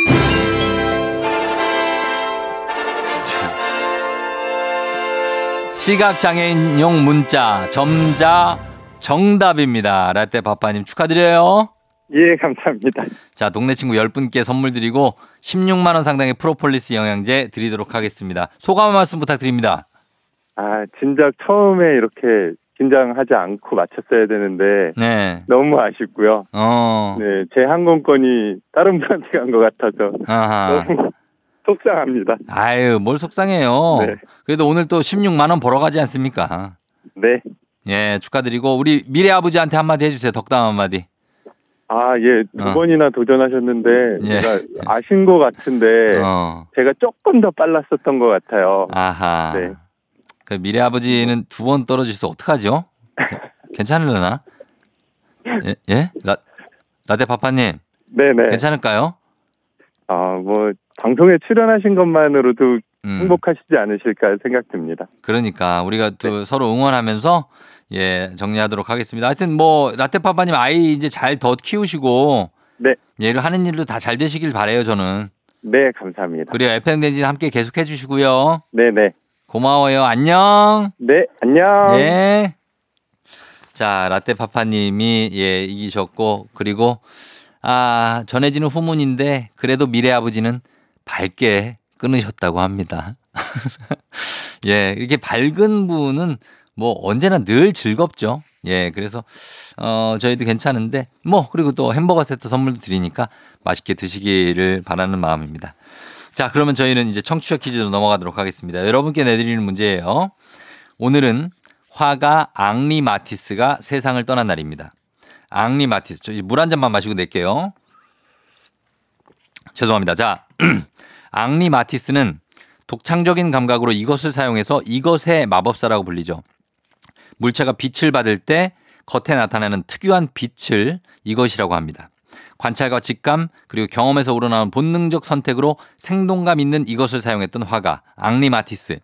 시각장애인용 문자 점자 정답입니다. 라떼파파님 축하드려요. 예, 감사합니다. 자, 동네 친구 10분께 선물 드리고 16만 원 상당의 프로폴리스 영양제 드리도록 하겠습니다. 소감 한 말씀 부탁드립니다. 아, 진작 처음에 이렇게 긴장하지 않고 맞췄어야 되는데 네. 너무 아쉽고요. 어. 네, 제 항공권이 다른 분한테 간 것 같아서 아하. 너무 속상합니다. 아유, 뭘 속상해요. 네. 그래도 오늘 또 16만 원 벌어 가지 않습니까? 네. 예, 축하드리고 우리 미래 아버지한테 한마디 해 주세요. 덕담 한마디. 아, 예, 두 어. 번이나 도전하셨는데 예. 제가 아신 것 같은데 어. 제가 조금 더 빨랐었던 것 같아요. 아하. 네. 그 미래 아버지는 두 번 떨어지셔서 어떡하죠? 괜찮으려나? 예? 예? 라, 라떼 파파님. 네네. 괜찮을까요? 아, 뭐 방송에 출연하신 것만으로도 음. 행복하시지 않으실까 생각됩니다. 그러니까 우리가 또 네. 서로 응원하면서 예, 정리하도록 하겠습니다. 하여튼 뭐 라떼 파파님 아이 이제 잘 더 키우시고 네. 예, 하는 일도 다 잘 되시길 바래요, 저는. 네, 감사합니다. 그리고 FM 댕진 함께 계속 해 주시고요. 네네. 고마워요. 안녕. 네, 안녕. 예. 자, 라떼 파파님이 예, 이기셨고 그리고 아, 전해지는 후문인데 그래도 미래 아버지는 밝게 끊으셨다고 합니다. [laughs] 예, 이렇게 밝은 분은 뭐 언제나 늘 즐겁죠. 예, 그래서 어, 저희도 괜찮은데 뭐 그리고 또 햄버거 세트 선물도 드리니까 맛있게 드시기를 바라는 마음입니다. 자, 그러면 저희는 이제 청취자 퀴즈로 넘어가도록 하겠습니다. 여러분께 내드리는 문제예요. 오늘은 화가 앙리 마티스가 세상을 떠난 날입니다. 앙리 마티스. 물 한 잔만 마시고 낼게요. 죄송합니다. 자, [clears throat] 앙리 마티스는 독창적인 감각으로 이것을 사용해서 이것의 마법사라고 불리죠. 물체가 빛을 받을 때 겉에 나타나는 특유한 빛을 이것이라고 합니다. 관찰과 직감 그리고 경험에서 우러나온 본능적 선택으로 생동감 있는 이것을 사용했던 화가 앙리 마티스.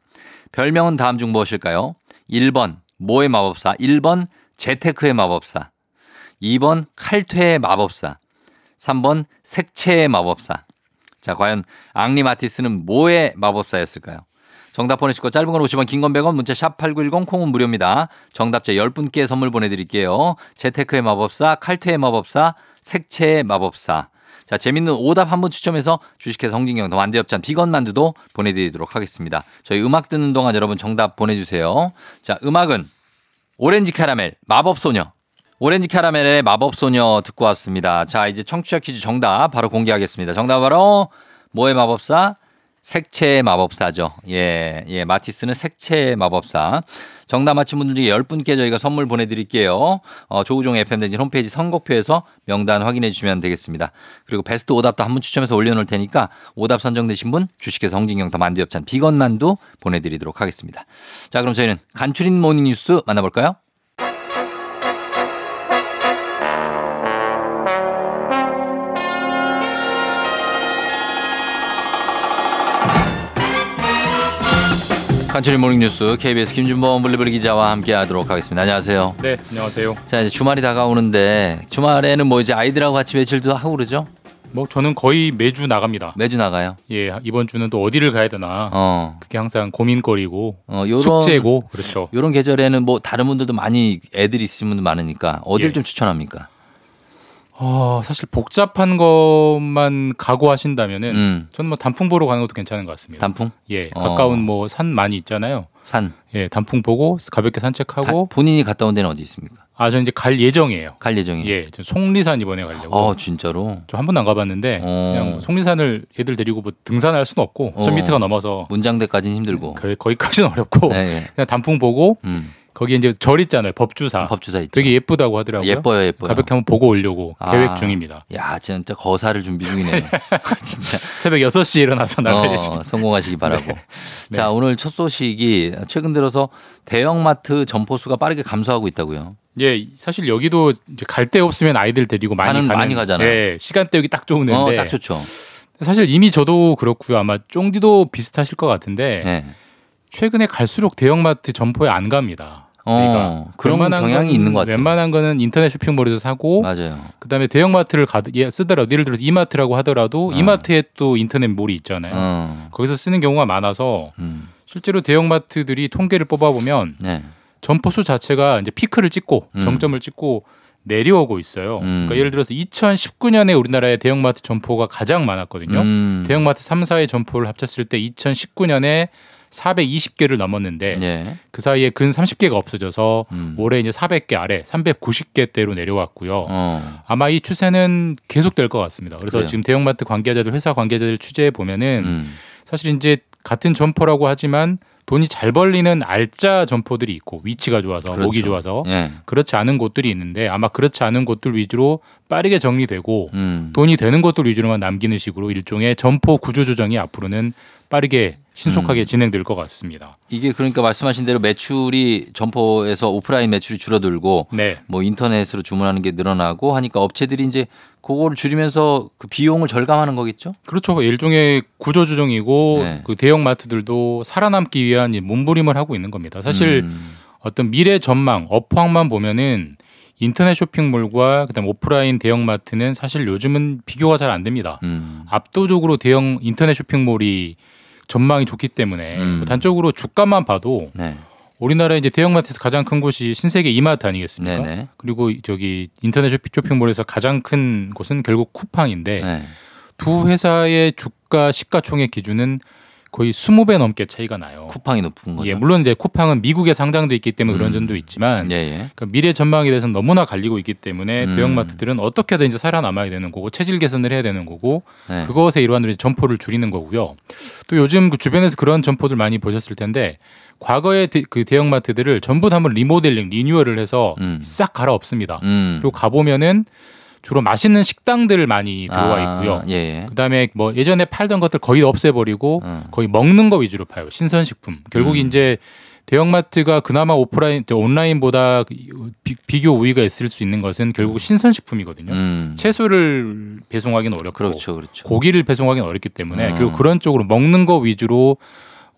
별명은 다음 중 무엇일까요? 1번 모의 마법사, 1번 재테크의 마법사, 2번 칼퇴의 마법사, 3번 색채의 마법사. 자, 과연 앙리 마티스는 뭐의 마법사였을까요? 정답 보내실 거 짧은 건 50원, 긴 건 100원, 문자 샵 8910, 콩은 무료입니다. 정답자 10분께 선물 보내드릴게요. 재테크의 마법사, 칼퇴의 마법사, 색채의 마법사. 자, 재밌는 오답 한 분 추첨해서 주식회사 홍진경 더만두 협찬 비건 만두도 보내드리도록 하겠습니다. 저희 음악 듣는 동안 여러분 정답 보내주세요. 자, 음악은 오렌지 캐러멜, 마법소녀. 오렌지 캐러멜의 마법소녀 듣고 왔습니다. 자, 이제 청취자 퀴즈 정답 바로 공개하겠습니다. 정답 바로 뭐의 마법사? 색채의 마법사죠. 예, 예, 마티스는 색채의 마법사. 정답 맞힌 분들 중에 10분께 저희가 선물 보내드릴게요. 어, 조우종 FM대행진 홈페이지 선곡표에서 명단 확인해 주시면 되겠습니다. 그리고 베스트 오답도 한 분 추첨해서 올려놓을 테니까 오답 선정되신 분 주식회사 홍진경 더만두 협찬 비건 만두 보내드리도록 하겠습니다. 자, 그럼 저희는 간추린 모닝 뉴스 만나볼까요? 간추린 모닝 뉴스 KBS 김준범 블리블리 기자와 함께 하도록 하겠습니다. 안녕하세요. 네, 안녕하세요. 자, 이제 주말이 다가오는데 주말에는 뭐 이제 아이들하고 같이 외출도 하고 그러죠? 뭐 저는 거의 매주 나갑니다. 매주 나가요. 예, 이번 주는 또 어디를 가야 되나. 어. 그게 항상 고민거리고 어, 요런 숙제고 그렇죠. 요런 계절에는 뭐 다른 분들도 많이 애들 있으신 분들 많으니까 어딜 예. 좀 추천합니까? 어, 사실 복잡한 것만 각오하신다면은 음. 저는 뭐 단풍 보러 가는 것도 괜찮은 것 같습니다. 단풍? 예, 어. 가까운 뭐산 많이 있잖아요. 산. 예, 단풍 보고 가볍게 산책하고 본인이 갔다 온 데는 어디 있습니까? 아, 저 이제 갈 예정이에요. 갈 예정이에요. 예, 저 송리산 이번에 가려고. 어, 진짜로? 저 한 번도 안 가봤는데 어. 그냥 송리산을 애들 데리고 뭐 등산할 수는 없고 어. 1000m가 넘어서 문장대까지는 힘들고. 거의, 거기까지는 [laughs] 어렵고 네, 그냥 단풍 보고 음. 거기 이제 절 있잖아요. 법주사. 법주사 있죠. 되게 예쁘다고 하더라고요. 예뻐요, 예뻐요. 가볍게 한번 보고 오려고 아. 계획 중입니다. 야, 진짜 거사를 준비 중이네요. [laughs] 진짜. 새벽 6시에 일어나서 나가야지. 어, 성공하시기 바라고. [laughs] 네. 자, 오늘 첫 소식이 최근 들어서 대형마트 점포 수가 빠르게 감소하고 있다고요. 예, 사실 여기도 이제 갈데 없으면 아이들 데리고 많이 가는- 많이 가잖아요. 예, 시간대 여기 딱 좋은 데인데. 어, 딱 좋죠. 사실 이미 저도 그렇고요. 아마 쫑디도 비슷하실 것 같은데 네. 최근에 갈수록 대형마트 점포에 안 갑니다. 어, 그런 웬만한 경향이 건- 있는 것 같아요. 웬만한 거는 인터넷 쇼핑몰에서 사고 맞아요. 그다음에 대형마트를 가 예, 쓰더라도 예를 들어서 이마트라고 하더라도 이마트에 또 인터넷 몰이 있잖아요. 어. 거기서 쓰는 경우가 많아서 음. 실제로 대형마트들이 통계를 뽑아 보면 네. 점포 수 자체가 이제 피크를 찍고 음. 정점을 찍고 내려오고 있어요. 음. 그러니까 예를 들어서 2019년에 우리나라의 대형마트 점포가 가장 많았거든요. 음. 대형마트 3, 4의 점포를 합쳤을 때 2019년에 420개를 넘었는데 네. 그 사이에 근 30개가 없어져서 음. 올해 이제 400개 아래 390개대로 내려왔고요. 어. 아마 이 추세는 계속될 것 같습니다. 그래서 그래요. 지금 대형마트 관계자들 회사 관계자들 취재해 보면은 음. 사실 이제 같은 점포라고 하지만 돈이 잘 벌리는 알짜 점포들이 있고 위치가 좋아서 그렇죠. 목이 좋아서 예. 그렇지 않은 곳들이 있는데 아마 그렇지 않은 곳들 위주로 빠르게 정리되고 음. 돈이 되는 곳들 위주로만 남기는 식으로 일종의 점포 구조 조정이 앞으로는 빠르게 음. 신속하게 진행될 것 같습니다. 이게 그러니까 말씀하신 대로 매출이 점포에서 오프라인 매출이 줄어들고 네. 뭐 인터넷으로 주문하는 게 늘어나고 하니까 업체들이 이제 그거를 줄이면서 그 비용을 절감하는 거겠죠? 그렇죠. 일종의 구조 조정이고 네. 그 대형 마트들도 살아남기 위한 이 몸부림을 하고 있는 겁니다. 사실 음. 어떤 미래 전망, 업황만 보면은 인터넷 쇼핑몰과 그다음 오프라인 대형 마트는 사실 요즘은 비교가 잘 안 됩니다. 음. 압도적으로 대형 인터넷 쇼핑몰이 전망이 좋기 때문에 음. 뭐 단적으로 주가만 봐도 네. 우리나라 이제 대형마트에서 가장 큰 곳이 신세계 이마트 아니겠습니까? 네네. 그리고 저기 인터넷 쇼핑- 쇼핑몰에서 가장 큰 곳은 결국 쿠팡인데 네. 두 회사의 주가 시가총액 기준은 거의 20배 넘게 차이가 나요. 쿠팡이 높은 거죠. 예, 물론 이제 쿠팡은 미국에 상장돼 있기 때문에 그런 음. 점도 있지만 예, 예. 그러니까 미래 전망에 대해서는 너무나 갈리고 있기 때문에 음. 대형마트들은 어떻게든 이제 살아남아야 되는 거고 체질 개선을 해야 되는 거고 네. 그것의 일환으로 이제 점포를 줄이는 거고요. 또 요즘 그 주변에서 그런 점포들 많이 보셨을 텐데 과거의 대- 그 대형마트들을 전부 다 한번 리모델링, 리뉴얼을 해서 음. 싹 갈아엎습니다. 음. 그리고 가보면은 주로 맛있는 식당들 많이 들어와 아, 있고요. 예, 예. 그다음에 뭐 예전에 팔던 것들 거의 없애버리고 음. 거의 먹는 거 위주로 파요. 신선식품. 결국 음. 이제 대형마트가 그나마 오프라인, 온라인보다 비, 비교 우위가 있을 수 있는 것은 결국 신선식품이거든요. 음. 채소를 배송하기는 어렵고 그렇죠, 그렇죠. 고기를 배송하기는 어렵기 때문에 음. 결국 그런 쪽으로 먹는 거 위주로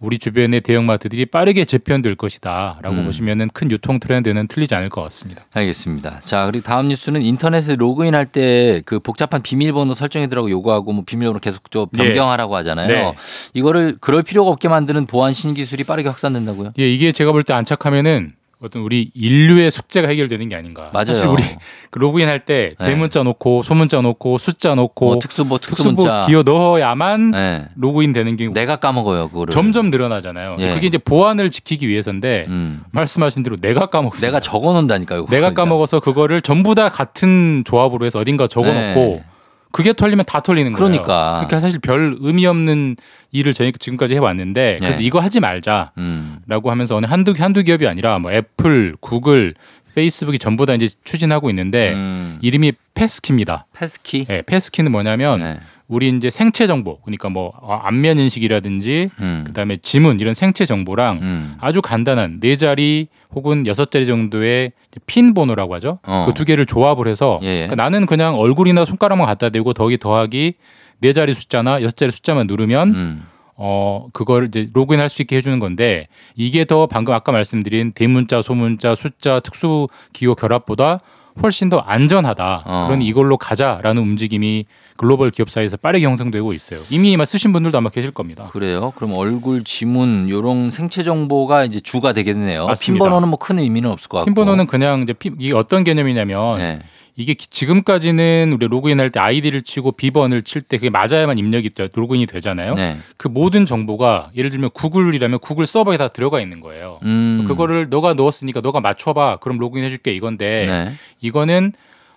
우리 주변의 대형마트들이 빠르게 재편될 것이다라고 음. 보시면은 큰 유통 트렌드는 틀리지 않을 것 같습니다. 알겠습니다. 자, 그리고 다음 뉴스는 인터넷에 로그인할 때 그 복잡한 비밀번호 설정해두라고 요구하고 뭐 비밀번호 계속 저 변경하라고 하잖아요. 네. 이거를 그럴 필요가 없게 만드는 보안 신기술이 빠르게 확산된다고요? 예, 이게 제가 볼 때 안착하면 어떤 우리 인류의 숙제가 해결되는 게 아닌가. 맞아요. 사실 우리 그 로그인 할때 네. 대문자 놓고 소문자 놓고 숫자 놓고 뭐 특수보 특수보. 기어 넣어야만 네. 로그인 되는 게 내가 까먹어요, 그거를. 점점 늘어나잖아요. 예. 그게 이제 보안을 지키기 위해서인데 음. 말씀하신 대로 내가 까먹습니다. 내가 적어 놓는다니까요. 내가 까먹어서 그거를 전부 다 같은 조합으로 해서 어딘가 적어놓고 네. 그게 털리면 다 털리는 거예요. 그러니까. 그러니까 사실 별 의미 없는 일을 저희 지금까지 해왔는데 그래서 네. 이거 하지 말자. 음. 라고 하면서 어느 한두 한두 기업이 아니라 뭐 애플, 구글, 페이스북이 전부 다 이제 추진하고 있는데 음. 이름이 패스키입니다. 패스키? 네, 패스키는 뭐냐면 네. 우리 이제 생체 정보, 그러니까 뭐 어, 안면 인식이라든지 음. 그다음에 지문 이런 생체 정보랑 음. 아주 간단한 네 자리 혹은 여섯 자리 정도의 핀 번호라고 하죠. 어. 그두 개를 조합을 해서 예, 예. 그러니까 나는 그냥 얼굴이나 손가락만 갖다 대고 더하기 더하기 네 자리 숫자나 여섯 자리 숫자만 누르면 음. 어 그걸 이제 로그인할 수 있게 해주는 건데 이게 더 방금 아까 말씀드린 대문자, 소문자, 숫자, 특수 기호 결합보다 훨씬 더 안전하다. 어. 그러니 이걸로 가자라는 움직임이 글로벌 기업 사이에서 빠르게 형성되고 있어요. 이미 아마 쓰신 분들도 아마 계실 겁니다. 그래요. 그럼 얼굴, 지문 요런 생체 정보가 이제 주가 되겠네요. 맞습니다. 핀 번호는 뭐 큰 의미는 없을 것 같고. 핀 번호는 그냥 이제 피- 이게 어떤 개념이냐면 네. 이게 기- 지금까지는 우리 로그인할 때 아이디를 치고 비번을 칠 때 그게 맞아야만 입력이 돼, 로그인이 되잖아요. 네. 그 모든 정보가 예를 들면 구글이라면 구글 서버에 다 들어가 있는 거예요. 음. 그거를 너가 넣었으니까 너가 맞춰봐. 그럼 로그인 해줄게 이건데 네. 이거는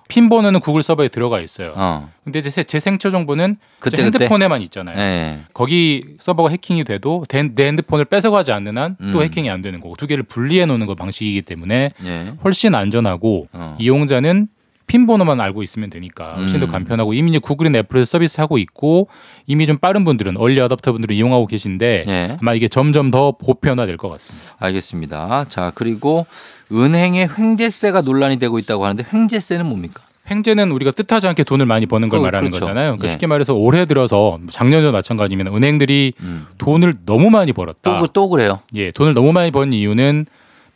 핀 번호는 구글 서버에 들어가 있어요. 어. 근데 이제 제- 제 생체 정보는 그때, 제 핸드폰에만 있잖아요. 네. 거기 서버가 해킹이 돼도 대- 내 핸드폰을 뺏어가지 않는 한 또 음. 해킹이 안 되는 거고 두 개를 분리해 놓는 거 방식이기 때문에 예. 훨씬 안전하고 어. 이용자는 핀 번호만 알고 있으면 되니까 훨씬 더 음. 간편하고 이미 구글이나 애플에서 서비스 하고 있고 이미 좀 빠른 분들은 얼리 어답터 분들은 이용하고 계신데 예. 아마 이게 점점 더 보편화될 것 같습니다. 알겠습니다. 자, 그리고 은행의 횡재세가 논란이 되고 있다고 하는데 횡재세는 뭡니까? 횡재는 우리가 뜻하지 않게 돈을 많이 버는 걸 어, 말하는 그렇죠. 거잖아요. 그러니까 예. 쉽게 말해서 올해 들어서 작년에도 마찬가지면 은행들이 음. 돈을 너무 많이 벌었다. 또, 또 그래요. 예, 돈을 너무 많이 번 이유는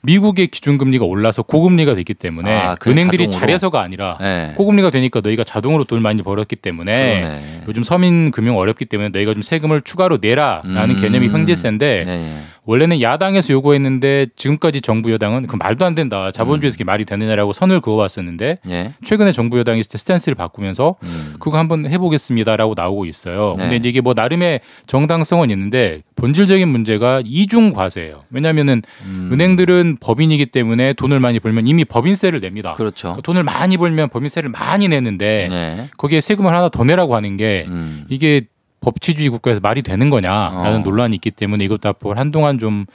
미국의 기준금리가 올라서 고금리가 됐기 때문에 아, 은행들이 자동으로? 잘해서가 아니라 네. 고금리가 되니까 너희가 자동으로 돈을 많이 벌었기 때문에 그러네. 요즘 서민 금융 어렵기 때문에 너희가 좀 세금을 추가로 내라라는 음. 개념이 횡재세인데 네, 네. 원래는 야당에서 요구했는데 지금까지 정부 여당은 그 말도 안 된다 자본주의에서 그게 말이 되느냐라고 선을 그어왔었는데 예. 최근에 정부 여당이 스탠스를 바꾸면서 음. 그거 한번 해보겠습니다라고 나오고 있어요. 네. 근데 이게 뭐 나름의 정당성은 있는데 본질적인 문제가 이중 과세예요. 왜냐하면은 음. 은행들은 법인이기 때문에 돈을 많이 벌면 이미 법인세를 냅니다. 그렇죠. 돈을 많이 벌면 법인세를 많이 내는데 네. 거기에 세금을 하나 더 내라고 하는 게 음. 이게 법치주의 국가에서 말이 되는 거냐라는 어. 논란이 있기 때문에 이것도 앞으로 한동안 좀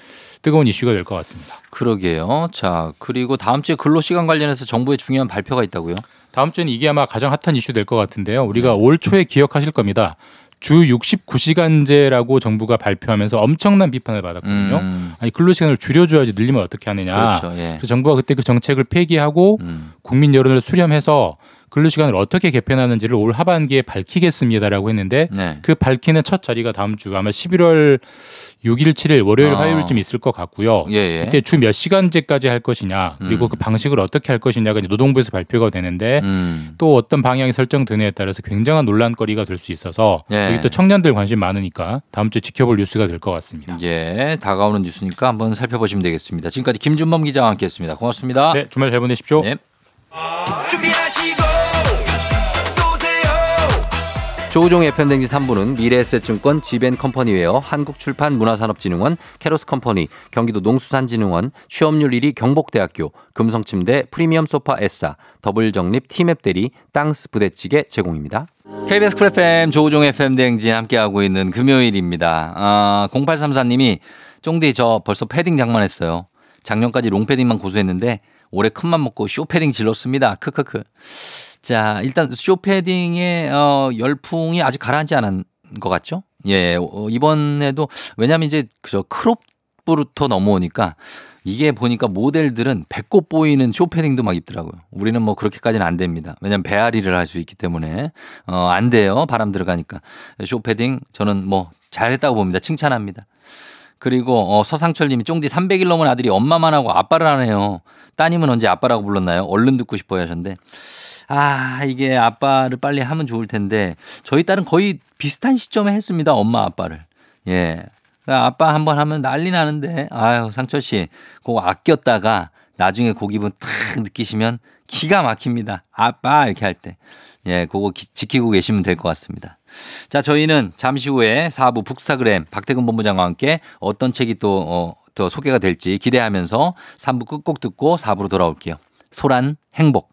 뜨거운 이슈가 될 것 같습니다. 그러게요. 자, 그리고 다음 주에 근로 시간 관련해서 정부의 중요한 발표가 있다고요? 다음 주에는 이게 아마 가장 핫한 이슈 될 것 같은데요. 네. 우리가 올 초에 기억하실 겁니다. 주 69시간제라고 정부가 발표하면서 엄청난 비판을 받았거든요. 음. 아니 근로시간을 줄여줘야지 늘리면 어떻게 하느냐. 그렇죠. 예. 정부가 그때 그 정책을 폐기하고 음. 국민 여론을 수렴해서 근로 시간을 어떻게 개편하는지를 올 하반기에 밝히겠습니다라고 했는데 네. 그 밝히는 첫 자리가 다음 주 아마 11월 6일, 7일 월요일, 아. 화요일쯤 있을 것 같고요. 예, 예. 그때 주 몇 시간제까지 할 것이냐 그리고 음. 그 방식을 어떻게 할 것이냐가 이제 노동부에서 발표가 되는데 음. 또 어떤 방향이 설정되느냐에 따라서 굉장한 논란거리가 될 수 있어서 예. 여기 또 청년들 관심 많으니까 다음 주에 지켜볼 뉴스가 될 것 같습니다. 예, 다가오는 뉴스니까 한번 살펴보시면 되겠습니다. 지금까지 김준범 기자와 함께했습니다. 고맙습니다. 네, 주말 잘 보내십시오. 네. 조우종 FM대행진 3부는 미래에셋증권 지벤컴퍼니웨어 한국출판문화산업진흥원 캐로스컴퍼니 경기도 농수산진흥원 취업률 1위 경복대학교 금성침대 프리미엄 소파 에싸 더블정립 티맵대리 땅스 부대찌개 제공입니다. KBS 쿨 FM 조우종 FM대행진 함께하고 있는 금요일입니다. 아, 0834님이 쫑디 저 벌써 패딩 장만했어요. 작년까지 롱패딩만 고수했는데 올해 큰맘 먹고 숏패딩 질렀습니다. 크크크. 자, 일단 쇼패딩의 어, 열풍이 아직 가라앉지 않은 것 같죠? 예, 어, 이번에도 왜냐하면 이제 그저 크롭부터 넘어오니까 이게 보니까 모델들은 배꼽 보이는 쇼패딩도 막 입더라고요. 우리는 뭐 그렇게까지는 안 됩니다. 왜냐하면 배앓이를 할 수 있기 때문에 어, 안 돼요. 바람 들어가니까 쇼패딩 저는 뭐 잘했다고 봅니다. 칭찬합니다. 그리고 어, 서상철 님이 쫑디 300일 넘은 아들이 엄마만 하고 아빠를 하네요. 따님은 언제 아빠라고 불렀나요? 얼른 듣고 싶어요 하셨는데 아, 이게 아빠를 빨리 하면 좋을 텐데 저희 딸은 거의 비슷한 시점에 했습니다. 엄마 아빠를. 예. 그러니까 아빠 한번 하면 난리 나는데 아유, 상철 씨. 그거 아꼈다가 나중에 그 기분 탁 느끼시면 기가 막힙니다. 아빠 이렇게 할 때. 예, 그거 기- 지키고 계시면 될 것 같습니다. 자, 저희는 잠시 후에 4부 북스타그램 박태근 본부장과 함께 어떤 책이 또, 어, 또 소개가 될지 기대하면서 3부 끝곡 듣고 4부로 돌아올게요. 소란 행복.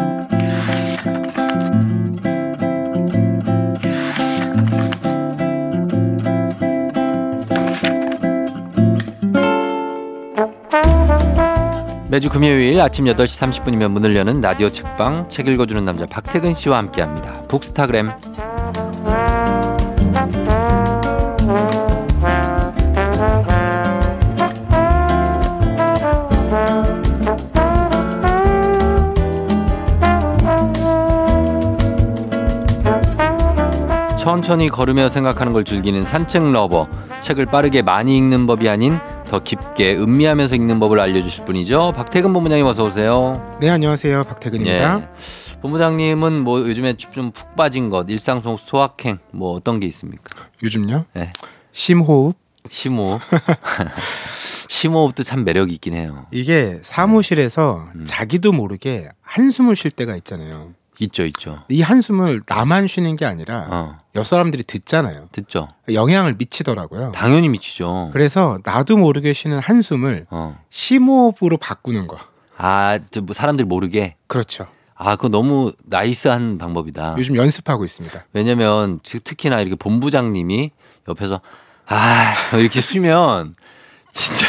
매주 금요일 아침 8시 30분이면 문을 여는 라디오 책방 책 읽어주는 남자 박태근 씨와 함께합니다. 북스타그램 천천히 걸으며 생각하는 걸 즐기는 산책 lover. 책을 빠르게 많이 읽는 법이 아닌 더 깊게 음미하면서 읽는 법을 알려주실 분이죠. 박태근 본부장님 어서 오세요. 네, 안녕하세요. 박태근입니다. 예. 본부장님은 뭐 요즘에 좀 푹 빠진 것, 일상 속 소확행 뭐 어떤 게 있습니까? 요즘요? 네. 심호흡. 심호흡. [laughs] 심호흡도 참 매력이 있긴 해요. 이게 사무실에서 음. 자기도 모르게 한숨을 쉴 때가 있잖아요. 있죠, 있죠. 이 한숨을 나만 쉬는 게 아니라 어, 옆 사람들이 듣잖아요. 듣죠. 영향을 미치더라고요. 당연히 미치죠. 그래서 나도 모르게 쉬는 한숨을 어. 심호흡으로 바꾸는 거. 아, 저뭐 사람들이 모르게. 그렇죠. 아, 그거 너무 나이스한 방법이다. 요즘 연습하고 있습니다. 왜냐면 즉- 특히나 이렇게 본부장님이 옆에서 아 이렇게 쉬면 진짜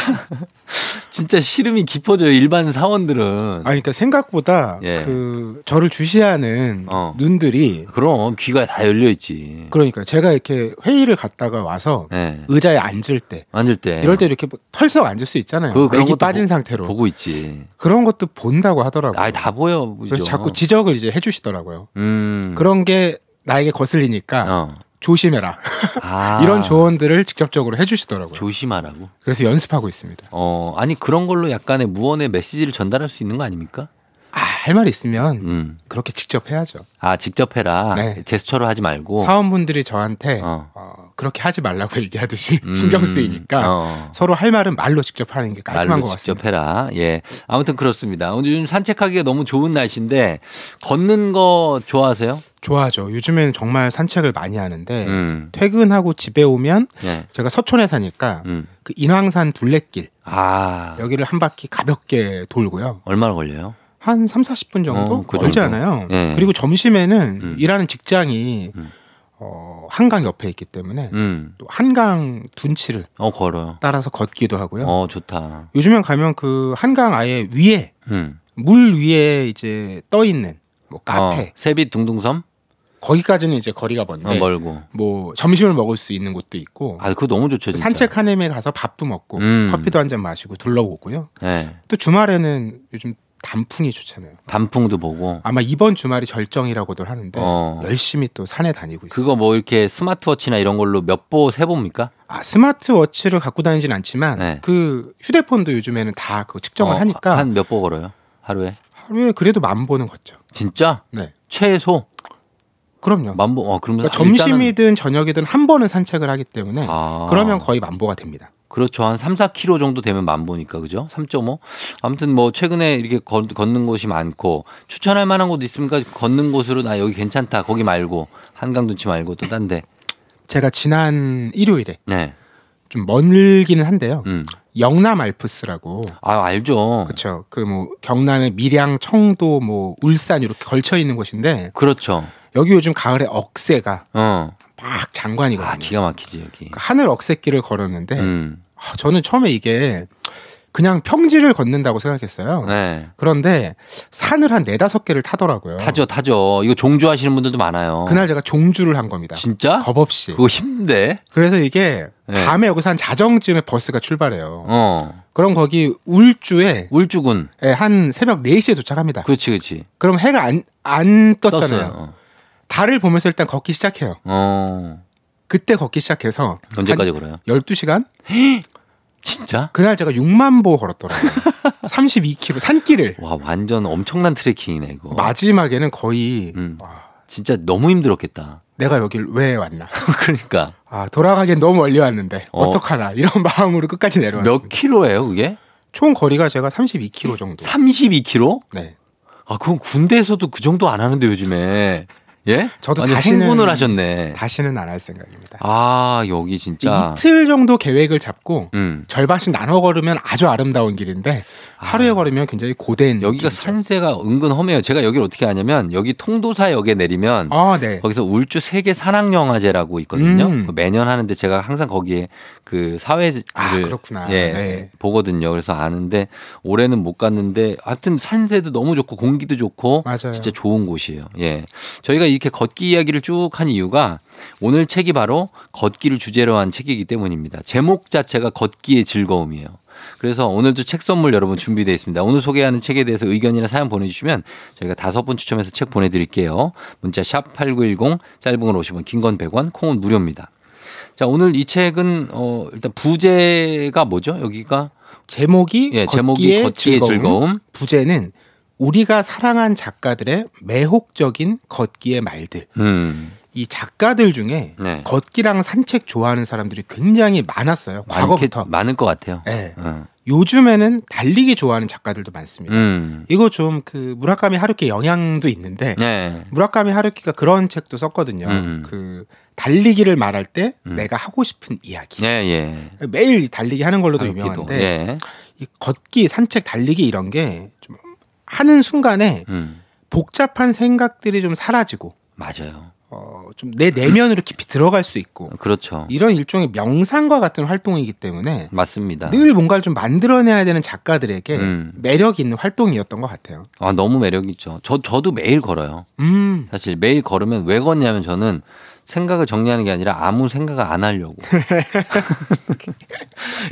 진짜 시름이 깊어져요 일반 사원들은. 아니, 그러니까 생각보다 예. 그 저를 주시하는 어. 눈들이 그럼 귀가 다 열려 있지. 그러니까 제가 이렇게 회의를 갔다가 와서 네. 의자에 앉을 때 앉을 때 이럴 때 이렇게 뭐 털썩 앉을 수 있잖아요. 그- 맥이 빠진 보- 상태로 보고 있지. 그런 것도 본다고 하더라고요. 아, 다 보여. 그래서 그죠? 자꾸 지적을 이제 해 주시더라고요. 음. 그런 게 나에게 거슬리니까 어. 조심해라. [laughs] 아. 이런 조언들을 직접적으로 해주시더라고요. 조심하라고. 그래서 연습하고 있습니다. 어 아니 그런 걸로 약간의 무언의 메시지를 전달할 수 있는 거 아닙니까? 아, 할말 있으면 음. 그렇게 직접 해야죠. 아 직접 해라. 네. 제스처로 하지 말고. 사원분들이 저한테 어. 어, 그렇게 하지 말라고 [laughs] 얘기하듯이 음. 신경 쓰이니까 어. 서로 할 말은 말로 직접 하는 게 깔끔한 것 직접 같습니다. 해라. 예. 아무튼 그렇습니다. 오늘 요즘 산책하기가 너무 좋은 날씨인데 걷는 거 좋아하세요? 좋아하죠. 요즘에는 정말 산책을 많이 하는데 음. 퇴근하고 집에 오면 예. 제가 서촌에 사니까 음. 그 인왕산 둘레길 아. 여기를 한 바퀴 가볍게 돌고요. 얼마나 걸려요? 한 3, 40분 정도 어, 그 걸지 정도. 않아요. 예. 그리고 점심에는 음. 일하는 직장이 음. 어, 한강 옆에 있기 때문에 음. 또 한강 둔치를 어, 걸어요. 따라서 걷기도 하고요. 어, 좋다. 요즘엔 가면 그 한강 아예 위에 음. 물 위에 이제 떠 있는 뭐 카페 어, 세빛 둥둥섬? 거기까지는 이제 거리가 먼데 어, 멀고. 뭐 점심을 먹을 수 있는 곳도 있고 아, 그거 너무 좋죠, 진짜. 산책 한 헤매 가서 밥도 먹고 음. 커피도 한 잔 마시고 둘러보고요. 예. 또 주말에는 요즘 단풍이 좋잖아요. 단풍도 보고. 아마 이번 주말이 절정이라고들 하는데 어. 열심히 또 산에 다니고 있어요. 그거 뭐 이렇게 스마트워치나 이런 걸로 몇 보 세봅니까? 아, 스마트워치를 갖고 다니진 않지만 네. 그 휴대폰도 요즘에는 다 그거 측정을 어, 하니까 한 몇 보 걸어요? 하루에? 하루에 그래도 만 보는 걷죠. 진짜? 네. 최소? 그럼요. 만보, 어, 그러면 그러니까 점심이든 저녁이든 한 번은 산책을 하기 때문에 아. 그러면 거의 만보가 됩니다. 그렇죠. 한 3, 4km 정도 되면 만 보니까 그죠? 3.5. 아무튼 뭐 최근에 이렇게 걷, 걷는 곳이 많고 추천할 만한 곳 있습니까? 걷는 곳으로 나 여기 괜찮다. 거기 말고 한강 둔치 말고 또 딴 데. 제가 지난 일요일에 네. 좀 멀기는 한데요. 음. 영남 알프스라고 아, 알죠. 그렇죠. 그 뭐 경남의 밀양, 청도, 뭐 울산 이렇게 걸쳐 있는 곳인데 그렇죠. 여기 요즘 가을에 억새가 어. 막 장관이거든요. 아, 기가 막히지 여기. 그 하늘 억새길을 걸었는데 음. 아, 저는 처음에 이게 그냥 평지를 걷는다고 생각했어요. 네. 그런데 산을 한 네다섯 개를 타더라고요. 타죠, 타죠. 이거 종주 하시는 분들도 많아요. 그날 제가 종주를 한 겁니다. 진짜? 겁 없이. 그거 힘든데? 그래서 이게 네. 밤에 여기서 한 자정쯤에 버스가 출발해요. 어. 그럼 거기 울주에 울주군. 예, 한 새벽 4시에 도착합니다. 그렇지, 그렇지. 그럼 해가 안, 안 떴잖아요. 떴어요. 어. 달을 보면서 일단 걷기 시작해요. 어. 그때 걷기 시작해서 언제까지 걸어요? 12시간? [gasps] 진짜? 그날 제가 6만 보 걸었더라고요. [laughs] 32km 산길을. 와, 완전 엄청난 트레킹이네, 이거. 마지막에는 거의 음. 진짜 너무 힘들었겠다. 내가 여길 왜 왔나. [laughs] 그러니까. 아, 돌아가기엔 너무 멀리 왔는데 어. 어. 떡하나 이런 [laughs] 마음으로 끝까지 내려왔어요. 몇 킬로예요, 그게? 총 거리가 제가 32km 정도. 32킬로? 네. 아, 그건 군대에서도 그 정도 안 하는데, 요즘에. 예? 저도 아니, 다시는 행군을 하셨네. 다시는 안 할 생각입니다. 아, 여기 진짜. 이틀 정도 계획을 잡고 음. 절반씩 나눠 걸으면 아주 아름다운 길인데 하루에 걸으면 굉장히 고된 여기가 길이죠. 산세가 은근 험해요. 제가 여기를 어떻게 하냐면 여기 통도사역에 내리면 아, 네. 거기서 울주 세계 산악영화제라고 있거든요. 음. 그 매년 하는데 제가 항상 거기에 그 사회를 아, 그렇구나. 예, 네. 보거든요. 그래서 아는데 올해는 못 갔는데 하여튼 산세도 너무 좋고 공기도 좋고 맞아요. 진짜 좋은 곳이에요. 예. 저희가 이렇게 걷기 이야기를 쭉 한 이유가 오늘 책이 바로 걷기를 주제로 한 책이기 때문입니다. 제목 자체가 걷기의 즐거움이에요. 그래서 오늘도 책 선물 여러분 준비되어 있습니다. 오늘 소개하는 책에 대해서 의견이나 사연 보내주시면 저희가 다섯 분 추첨해서 책 보내드릴게요. 문자 샵 8910 짧은 건 50원 긴 건 100원 콩은 무료입니다. 자 오늘 이 책은 어 일단 부제가 뭐죠? 여기가 제목이 예, 제목이 걷기의, 걷기의 즐거움. 즐거움. 부제는 우리가 사랑한 작가들의 매혹적인 걷기의 말들. 음. 이 작가들 중에 네. 걷기랑 산책 좋아하는 사람들이 굉장히 많았어요. 과거부터. 많을 것 같아요. 네. 어. 요즘에는 달리기 좋아하는 작가들도 많습니다. 음. 이거 좀 그 무라카미 하루키 영향도 있는데 네. 무라카미 하루키가 그런 책도 썼거든요. 음. 그 달리기를 말할 때 내가 하고 싶은 이야기. 예, 예. 매일 달리기 하는 걸로도 하루키도. 유명한데 예. 이 걷기, 산책, 달리기 이런 게 좀 하는 순간에 음. 복잡한 생각들이 좀 사라지고 맞아요. 어, 좀 내 내면으로 깊이 들어갈 수 있고 그렇죠. 이런 일종의 명상과 같은 활동이기 때문에 맞습니다. 늘 뭔가를 좀 만들어내야 되는 작가들에게 음. 매력 있는 활동이었던 것 같아요. 아, 너무 매력 있죠. 저 저도 매일 걸어요. 음. 사실 매일 걸으면 왜 걷냐면 저는 생각을 정리하는 게 아니라 아무 생각을 안 하려고. [laughs] [laughs]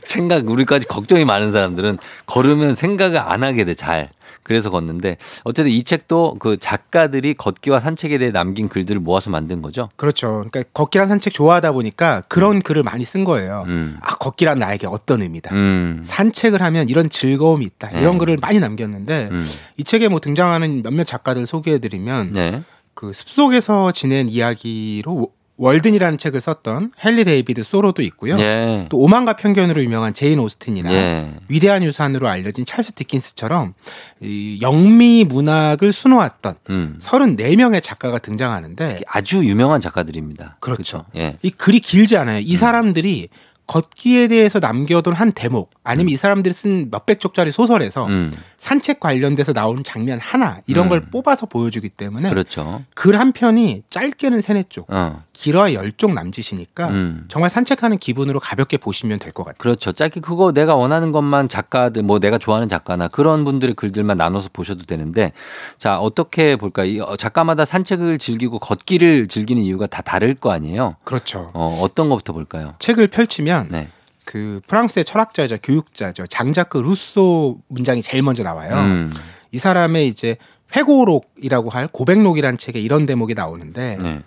생각 우리까지 걱정이 많은 사람들은 걸으면 생각을 안 하게 돼 잘. 그래서 걷는데 어쨌든 이 책도 그 작가들이 걷기와 산책에 대해 남긴 글들을 모아서 만든 거죠. 그렇죠. 그러니까 걷기랑 산책 좋아하다 보니까 그런 글을 많이 쓴 거예요. 음. 아 걷기란 나에게 어떤 의미다. 음. 산책을 하면 이런 즐거움이 있다. 이런 네. 글을 많이 남겼는데 음. 이 책에 뭐 등장하는 몇몇 작가들 소개해드리면 네. 그 숲속에서 지낸 이야기로 월든이라는 책을 썼던 헨리 데이비드 소로도 있고요. 예. 또 오만과 편견으로 유명한 제인 오스틴이나 예. 위대한 유산으로 알려진 찰스 디킨스처럼 이 영미 문학을 수놓았던 음. 34명의 작가가 등장하는데 아주 유명한 작가들입니다. 그렇죠. 예. 이 글이 길지 않아요. 이 사람들이 걷기에 대해서 남겨둔 한 대목 아니면 이 사람들이 쓴 몇백 쪽짜리 소설에서 음. 산책 관련돼서 나오는 장면 하나 이런 음. 걸 뽑아서 보여주기 때문에 그렇죠. 글 한 편이 짧게는 세네 쪽, 어. 길어야 열 쪽 남짓이니까 음. 정말 산책하는 기분으로 가볍게 보시면 될 것 같아요. 그렇죠. 짧게 그거 내가 원하는 것만 작가들 뭐 내가 좋아하는 작가나 그런 분들의 글들만 나눠서 보셔도 되는데 자 어떻게 볼까 이 어, 작가마다 산책을 즐기고 걷기를 즐기는 이유가 다 다를 거 아니에요. 그렇죠. 어, 어떤 것부터 볼까요? 책을 펼치면 네. 그 프랑스의 철학자죠, 교육자죠, 장자크 루소 문장이 제일 먼저 나와요. 음. 이 사람의 이제 회고록이라고 할 고백록이라는 책에 이런 대목이 나오는데 네.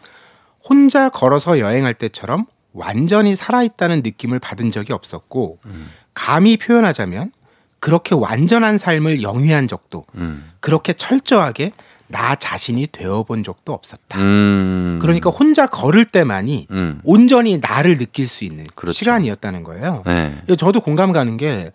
혼자 걸어서 여행할 때처럼 완전히 살아있다는 느낌을 받은 적이 없었고 음. 감히 표현하자면 그렇게 완전한 삶을 영위한 적도 음. 그렇게 철저하게 나 자신이 되어본 적도 없었다. 음. 그러니까 혼자 걸을 때만이 음. 온전히 나를 느낄 수 있는 그렇죠. 시간이었다는 거예요. 네. 저도 공감 가는 게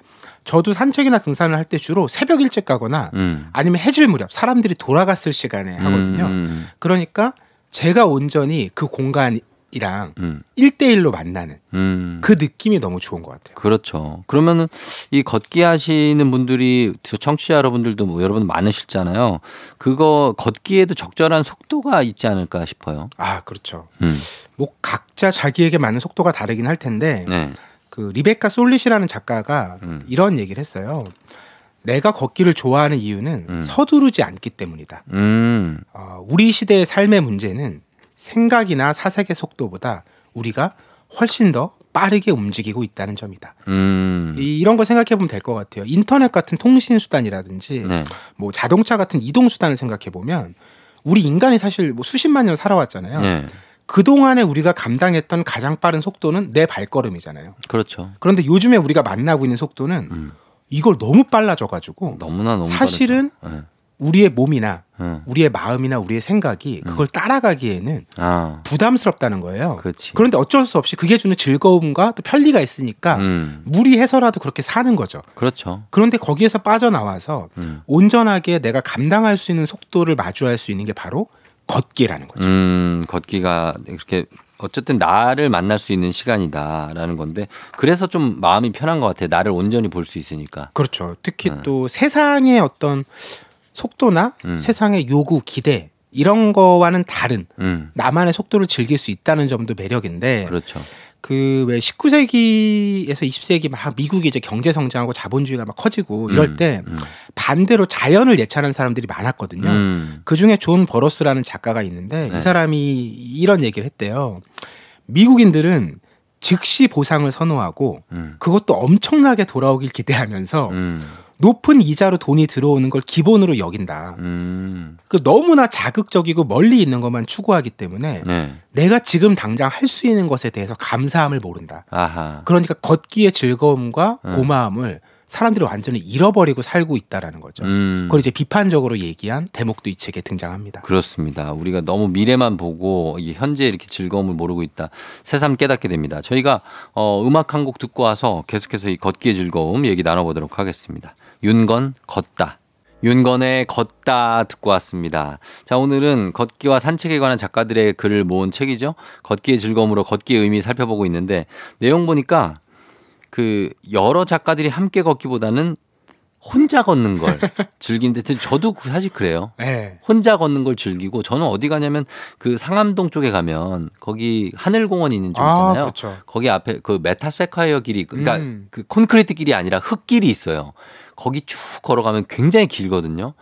저도 산책이나 등산을 할 때 주로 새벽 일찍 가거나 음. 아니면 해질 무렵 사람들이 돌아갔을 시간에 하거든요. 음. 그러니까 제가 온전히 그 공간 이랑 음. 일대일로 만나는 음. 그 느낌이 너무 좋은 것 같아요. 그렇죠. 그러면은 이 걷기 하시는 분들이 저 청취자 여러분들도 뭐 여러분 많으실잖아요. 그거 걷기에도 적절한 속도가 있지 않을까 싶어요. 아, 그렇죠. 음. 뭐 각자 자기에게 맞는 속도가 다르긴 할 텐데 네. 그 리베카 솔릿이라는 작가가 음. 이런 얘기를 했어요. 내가 걷기를 좋아하는 이유는 음. 서두르지 않기 때문이다. 음. 어, 우리 시대의 삶의 문제는 생각이나 사색의 속도보다 우리가 훨씬 더 빠르게 움직이고 있다는 점이다. 음. 이, 거 생각해 보면 될 것 같아요. 인터넷 같은 통신 수단이라든지 네. 뭐 자동차 같은 이동 수단을 생각해 보면 우리 인간이 사실 뭐 수십만 년 살아왔잖아요. 네. 그 동안에 우리가 감당했던 가장 빠른 속도는 내 발걸음이잖아요. 그렇죠. 그런데 요즘에 우리가 만나고 있는 속도는 음. 이걸 너무 빨라져 가지고 너무나 너무 사실은. 네. 우리의 몸이나 음. 우리의 마음이나 우리의 생각이 그걸 따라가기에는 아. 부담스럽다는 거예요. 그렇지. 그런데 어쩔 수 없이 그게 주는 즐거움과 또 편리가 있으니까 음. 무리해서라도 그렇게 사는 거죠. 그렇죠. 그런데 거기에서 빠져나와서 음. 온전하게 내가 감당할 수 있는 속도를 마주할 수 있는 게 바로 걷기라는 거죠. 음, 걷기가 이렇게 어쨌든 나를 만날 수 있는 시간이다라는 건데 그래서 좀 마음이 편한 것 같아요. 나를 온전히 볼 수 있으니까. 그렇죠. 특히 네. 또 세상의 어떤 속도나 음. 세상의 요구, 기대 이런 거와는 다른 음, 나만의 속도를 즐길 수 있다는 점도 매력인데 그렇죠. 그 왜 19세기에서 20세기 막 미국이 이제 경제 성장하고 자본주의가 막 커지고 이럴 음, 때 음. 반대로 자연을 예찬하는 사람들이 많았거든요. 음, 그 중에 존 버러스라는 작가가 있는데 네. 이 사람이 이런 얘기를 했대요. 미국인들은 즉시 보상을 선호하고 음. 그것도 엄청나게 돌아오길 기대하면서 음. 높은 이자로 돈이 들어오는 걸 기본으로 여긴다. 음. 그 너무나 자극적이고 멀리 있는 것만 추구하기 때문에 네. 내가 지금 당장 할 수 있는 것에 대해서 감사함을 모른다. 아하. 그러니까 걷기의 즐거움과 음. 고마움을 사람들이 완전히 잃어버리고 살고 있다라는 거죠. 음. 그걸 이제 비판적으로 얘기한 대목도 이 책에 등장합니다. 그렇습니다. 우리가 너무 미래만 보고 이 현재 이렇게 즐거움을 모르고 있다. 새삼 깨닫게 됩니다. 저희가 어, 음악 한 곡 듣고 와서 계속해서 이 걷기의 즐거움 얘기 나눠보도록 하겠습니다. 윤건 걷다. 윤건의 걷다 듣고 왔습니다. 자, 오늘은 걷기와 산책에 관한 작가들의 글을 모은 책이죠. 걷기의 즐거움으로 걷기의 의미 살펴보고 있는데 내용 보니까 그 여러 작가들이 함께 걷기보다는 혼자 걷는 걸 [laughs] 즐기는데 저도 사실 그래요. 네. 혼자 걷는 걸 즐기고 저는 어디 가냐면 그 상암동 쪽에 가면 거기 하늘공원 있는 쪽 아, 있잖아요. 그렇죠. 거기 앞에 그 메타세콰이어 길이 그러니까 음. 그 콘크리트 길이 아니라 흙길이 있어요. 거기 쭉 걸어가면 굉장히 길거든요.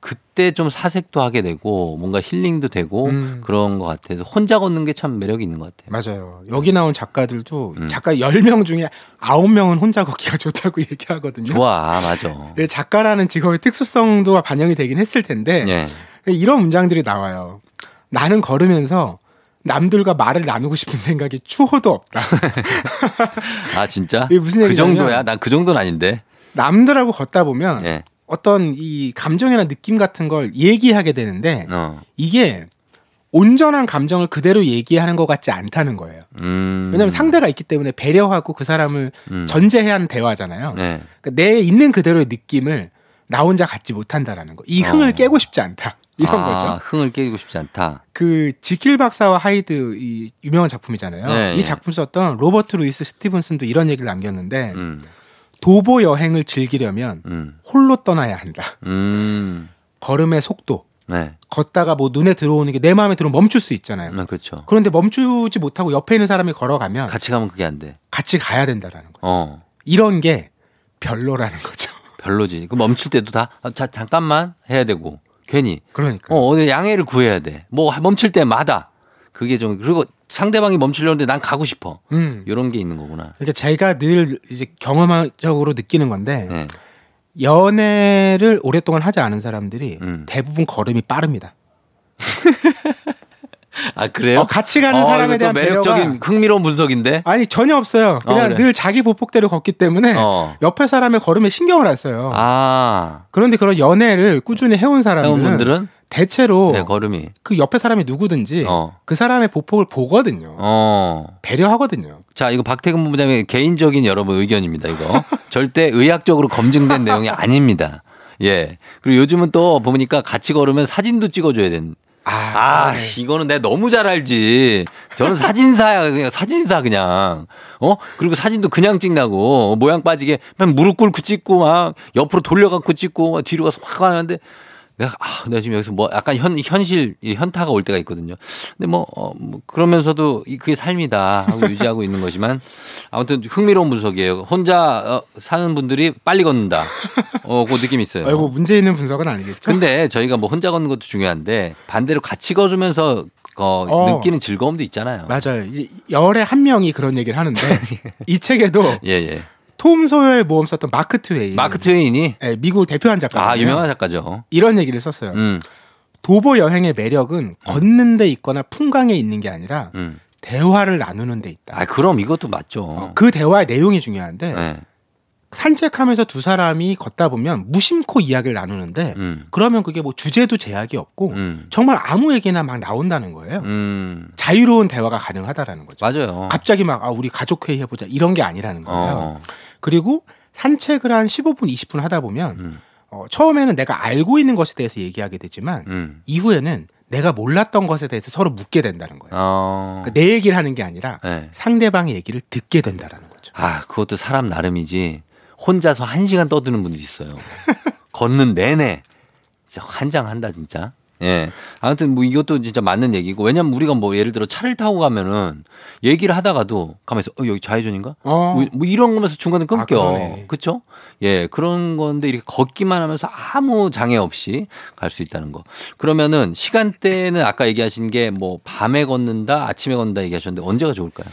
그때 좀 사색도 하게 되고 뭔가 힐링도 되고 음. 그런 것 같아서 혼자 걷는 게 참 매력이 있는 것 같아요. 맞아요. 여기 나온 작가들도 음. 작가 10명 중에 9명은 혼자 걷기가 [laughs] 좋다고 얘기하거든요. 좋아, 맞아. 네, 작가라는 직업의 특수성도 반영이 되긴 했을 텐데 예. 이런 문장들이 나와요. 나는 걸으면서 남들과 말을 나누고 싶은 생각이 추호도 없다. [laughs] 아 진짜? 무슨 그 정도야? 난 그 정도는 아닌데. 남들하고 걷다 보면 예. 어떤 이 감정이나 느낌 같은 걸 얘기하게 되는데 어. 이게 온전한 감정을 그대로 얘기하는 것 같지 않다는 거예요. 음. 왜냐하면 상대가 있기 때문에 배려하고 그 사람을 음. 전제해야 하는 대화잖아요. 네. 그러니까 내 있는 그대로의 느낌을 나 혼자 갖지 못한다라는 거. 이 흥을 어. 깨고 싶지 않다. 이런 아, 거죠. 흥을 깨고 싶지 않다. 그 지킬 박사와 하이드 이 유명한 작품이잖아요. 네, 이 예. 작품 썼던 로버트 루이스 스티븐슨도 이런 얘기를 남겼는데 음. 도보 여행을 즐기려면 음. 홀로 떠나야 한다. 음. 걸음의 속도, 네. 걷다가 뭐 눈에 들어오는 게 내 마음에 들어오면 멈출 수 있잖아요. 음, 그렇죠. 그런데 멈추지 못하고 옆에 있는 사람이 걸어가면 같이 가면 그게 안 돼. 같이 가야 된다라는 거예요. 어. 이런 게 별로라는 거죠. [laughs] 별로지. 그 멈출 때도 다 아, 자, 잠깐만 해야 되고 괜히 그러니까. 어, 양해를 구해야 돼. 뭐 멈출 때마다 그게 좀 그리고 상대방이 멈추려는데 난 가고 싶어. 음. 이런 게 있는 거구나. 그러니까 제가 늘 이제 경험적으로 느끼는 건데 네. 연애를 오랫동안 하지 않은 사람들이 음. 대부분 걸음이 빠릅니다. [laughs] 아 그래요? 어, 같이 가는 어, 사람에 대한 매력적인 배려가 흥미로운 분석인데. 아니 전혀 없어요. 그냥 어, 그래. 늘 자기 보폭대로 걷기 때문에 어. 옆에 사람의 걸음에 신경을 안 써요. 아. 그런데 그런 연애를 꾸준히 해온 사람들은 대체로 네, 걸음이. 그 옆에 사람이 누구든지 어. 그 사람의 보폭을 보거든요. 어. 배려하거든요. 자, 이거 박태근 본부장의 개인적인 여러분 의견입니다, 이거. 절대 의학적으로 검증된 내용이 아닙니다. 예. 그리고 요즘은 또 보니까 같이 걸으면 사진도 찍어줘야 되는. 아, 이거는 내가 너무 잘 알지. 저는 사진사야, 그냥 사진사 그냥. 어? 그리고 사진도 그냥 찍나고 모양 빠지게 그냥 무릎 꿇고 찍고 막 옆으로 돌려갖고 찍고 막 뒤로 가서 확 하는데 내가 아, 내가 지금 여기서 뭐 약간 현 현실 이 현타가 올 때가 있거든요. 근데 뭐, 어, 뭐 그러면서도 이 그게 삶이다 하고 유지하고 있는 거지만 아무튼 흥미로운 분석이에요. 혼자 어, 사는 분들이 빨리 걷는다. 어, 그 느낌 이 있어요. 아이고 문제 있는 분석은 아니겠죠? 근데 저희가 뭐 혼자 걷는 것도 중요한데 반대로 같이 걸으면서 어, 어. 느끼는 즐거움도 있잖아요. 맞아요. 열에 한 명이 그런 얘기를 하는데 [laughs] 이 책에도 예, 예. 톰 소여의 모험 썼던 마크 트웨인. 마크 트웨인이 네, 미국을 대표한 작가. 아, 유명한 작가죠. 이런 얘기를 썼어요. 음. 도보 여행의 매력은 걷는 데 있거나 풍광에 있는 게 아니라 음. 대화를 나누는 데 있다. 아, 그럼 이것도 맞죠. 그 대화의 내용이 중요한데 네. 산책하면서 두 사람이 걷다 보면 무심코 이야기를 나누는데 음. 그러면 그게 뭐 주제도 제약이 없고 음. 정말 아무 얘기나 막 나온다는 거예요. 음. 자유로운 대화가 가능하다라는 거죠. 맞아요. 갑자기 막 아, 우리 가족 회의 해보자 이런 게 아니라는 거예요. 어. 그리고 산책을 한 15분, 20분 하다 보면 음. 어, 처음에는 내가 알고 있는 것에 대해서 얘기하게 되지만 음. 이후에는 내가 몰랐던 것에 대해서 서로 묻게 된다는 거예요. 어. 그러니까 내 얘기를 하는 게 아니라 네. 상대방의 얘기를 듣게 된다라는 거죠. 아, 그것도 사람 나름이지. 혼자서 한 시간 떠드는 분들이 있어요. [laughs] 걷는 내내. 진짜 환장한다, 진짜. 예. 아무튼 뭐 이것도 진짜 맞는 얘기고. 왜냐면 우리가 뭐 예를 들어 차를 타고 가면은 얘기를 하다가도 가만있어. 어, 여기 좌회전인가? 어. 뭐, 뭐 이런 거면서 중간에 끊겨. 아. 그쵸? 예. 그런 건데 이렇게 걷기만 하면서 아무 장애 없이 갈 수 있다는 거. 그러면은 시간대는 아까 얘기하신 게 뭐 밤에 걷는다, 아침에 걷는다 얘기하셨는데 언제가 좋을까요?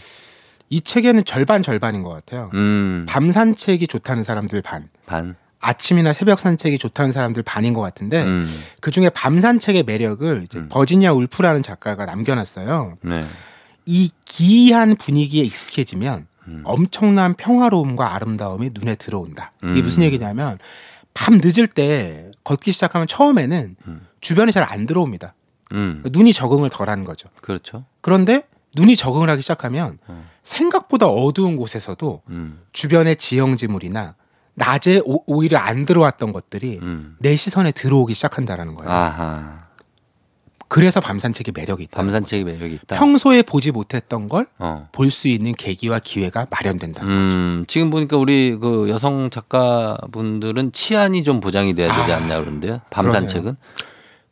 이 책에는 절반 절반인 것 같아요. 음. 밤 산책이 좋다는 사람들 반, 반. 아침이나 새벽 산책이 좋다는 사람들 반인 것 같은데 음. 그 중에 밤 산책의 매력을 이제 버지니아 울프라는 작가가 남겨놨어요. 네. 이 기이한 분위기에 익숙해지면 음. 엄청난 평화로움과 아름다움이 눈에 들어온다. 이게 음. 무슨 얘기냐면 밤 늦을 때 걷기 시작하면 처음에는 주변에 잘안 들어옵니다. 음. 눈이 적응을 덜 하는 거죠. 그렇죠. 그런데 눈이 적응을 하기 시작하면 생각보다 어두운 곳에서도 음. 주변의 지형지물이나 낮에 오, 오히려 안 들어왔던 것들이 내 시선에 들어오기 시작한다라는 거예요. 음. 아하. 그래서 밤 산책의 매력이 있다. 밤 산책의 매력이 있다. 평소에 보지 못했던 걸 볼수 어. 있는 계기와 기회가 마련된다. 음, 지금 보니까 우리 그 여성 작가분들은 치안이 좀 보장이 돼야 되지 않냐 그러는데요. 밤 그러네요. 산책은?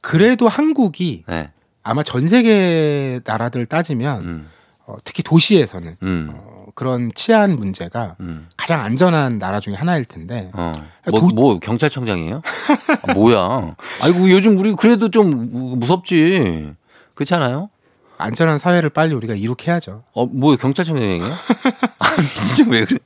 그래도 한국이 네. 아마 전 세계 나라들을 따지면 음. 어, 특히 도시에서는 어, 그런 치안 문제가 가장 안전한 나라 중에 하나일 텐데 음. 어. 뭐, 뭐 경찰청장이에요? 아, 뭐야? 아이고 요즘 우리 그래도 좀 무- 무섭지. 그렇지 않아요? 안전한 사회를 빨리 우리가 이룩해야죠. 어, 뭐 경찰청장이에요? [laughs] 아니, 진짜 왜 그래?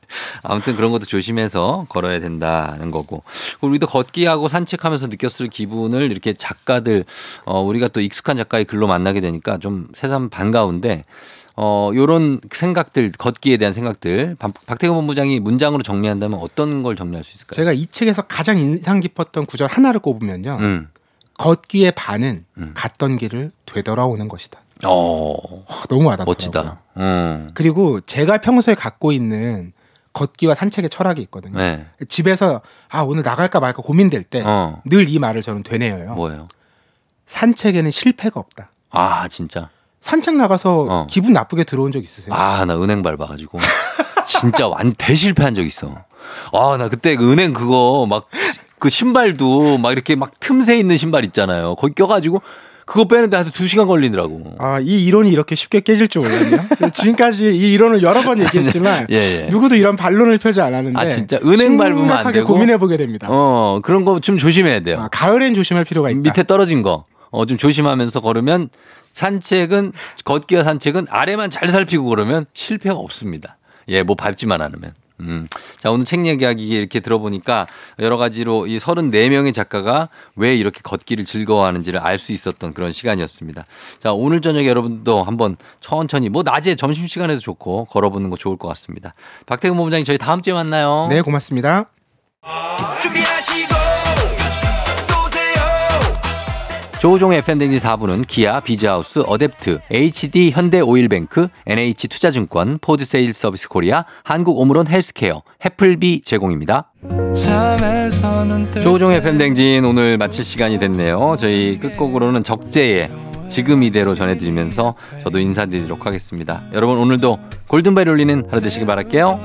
아무튼 그런 것도 조심해서 걸어야 된다는 거고. 우리도 걷기하고 산책하면서 느꼈을 기분을 이렇게 작가들, 어, 우리가 또 익숙한 작가의 글로 만나게 되니까 좀 새삼 반가운데, 어, 요런 생각들, 걷기에 대한 생각들, 박- 박태근 본부장이 문장으로 정리한다면 어떤 걸 정리할 수 있을까요? 제가 이 책에서 가장 인상 깊었던 구절 하나를 꼽으면요. 음. 걷기의 반은 갔던 길을 되돌아오는 것이다. 어. 너무 와닿더라고요. 멋지다. 음. 그리고 제가 평소에 갖고 있는 걷기와 산책의 철학이 있거든요. 네. 집에서 아 오늘 나갈까 말까 고민될 때 늘이 어. 말을 저는 되뇌어요. 뭐예요? 산책에는 실패가 없다. 아, 진짜. 산책 나가서 어. 기분 나쁘게 들어온 적 있으세요? 아, 나 은행 밟아가지고. 진짜 완 대실패한 적 있어. 아, 나 그때 그 은행 그거 막 그 신발도 막 이렇게 막 틈새 있는 신발 있잖아요. 거기 껴가지고 그거 빼는데 한두 시간 걸리더라고. 아, 이 이론이 이렇게 쉽게 깨질 줄 몰랐네요. [laughs] 지금까지 이 이론을 여러 번 얘기했지만 예, 예. 누구도 이런 반론을 펴지 않았는데 아, 진짜 은행 밟으면 안 되고. 고민해 보게 됩니다. 어, 그런 거 좀 조심해야 돼요. 아, 가을엔 조심할 필요가 있다. 밑에 떨어진 거. 어, 좀 조심하면서 걸으면 산책은, 걷기와 산책은 아래만 잘 살피고 그러면 실패가 없습니다. 예, 뭐 밟지만 않으면. 음. 자, 오늘 책 이야기 이렇게 들어보니까 여러 가지로 이 34명의 작가가 왜 이렇게 걷기를 즐거워하는지를 알 수 있었던 그런 시간이었습니다. 자, 오늘 저녁에 여러분도 한번 천천히 뭐 낮에 점심시간에도 좋고 걸어보는 거 좋을 것 같습니다. 박태근 본부장님 저희 다음 주에 만나요. 네, 고맙습니다. 조우종 FM대행진 4부는 기아, 비즈하우스, 어댑트, HD 현대오일뱅크, NH투자증권, 포드세일즈서비스코리아, 한국오므론 헬스케어, 해플비 제공입니다. 조우종 FM대행진 오늘 마칠 시간이 됐네요. 저희 끝곡으로는 적재의 지금 이대로 전해드리면서 저도 인사드리도록 하겠습니다. 여러분 오늘도 골든벨 울리는 하루 되시길 바랄게요.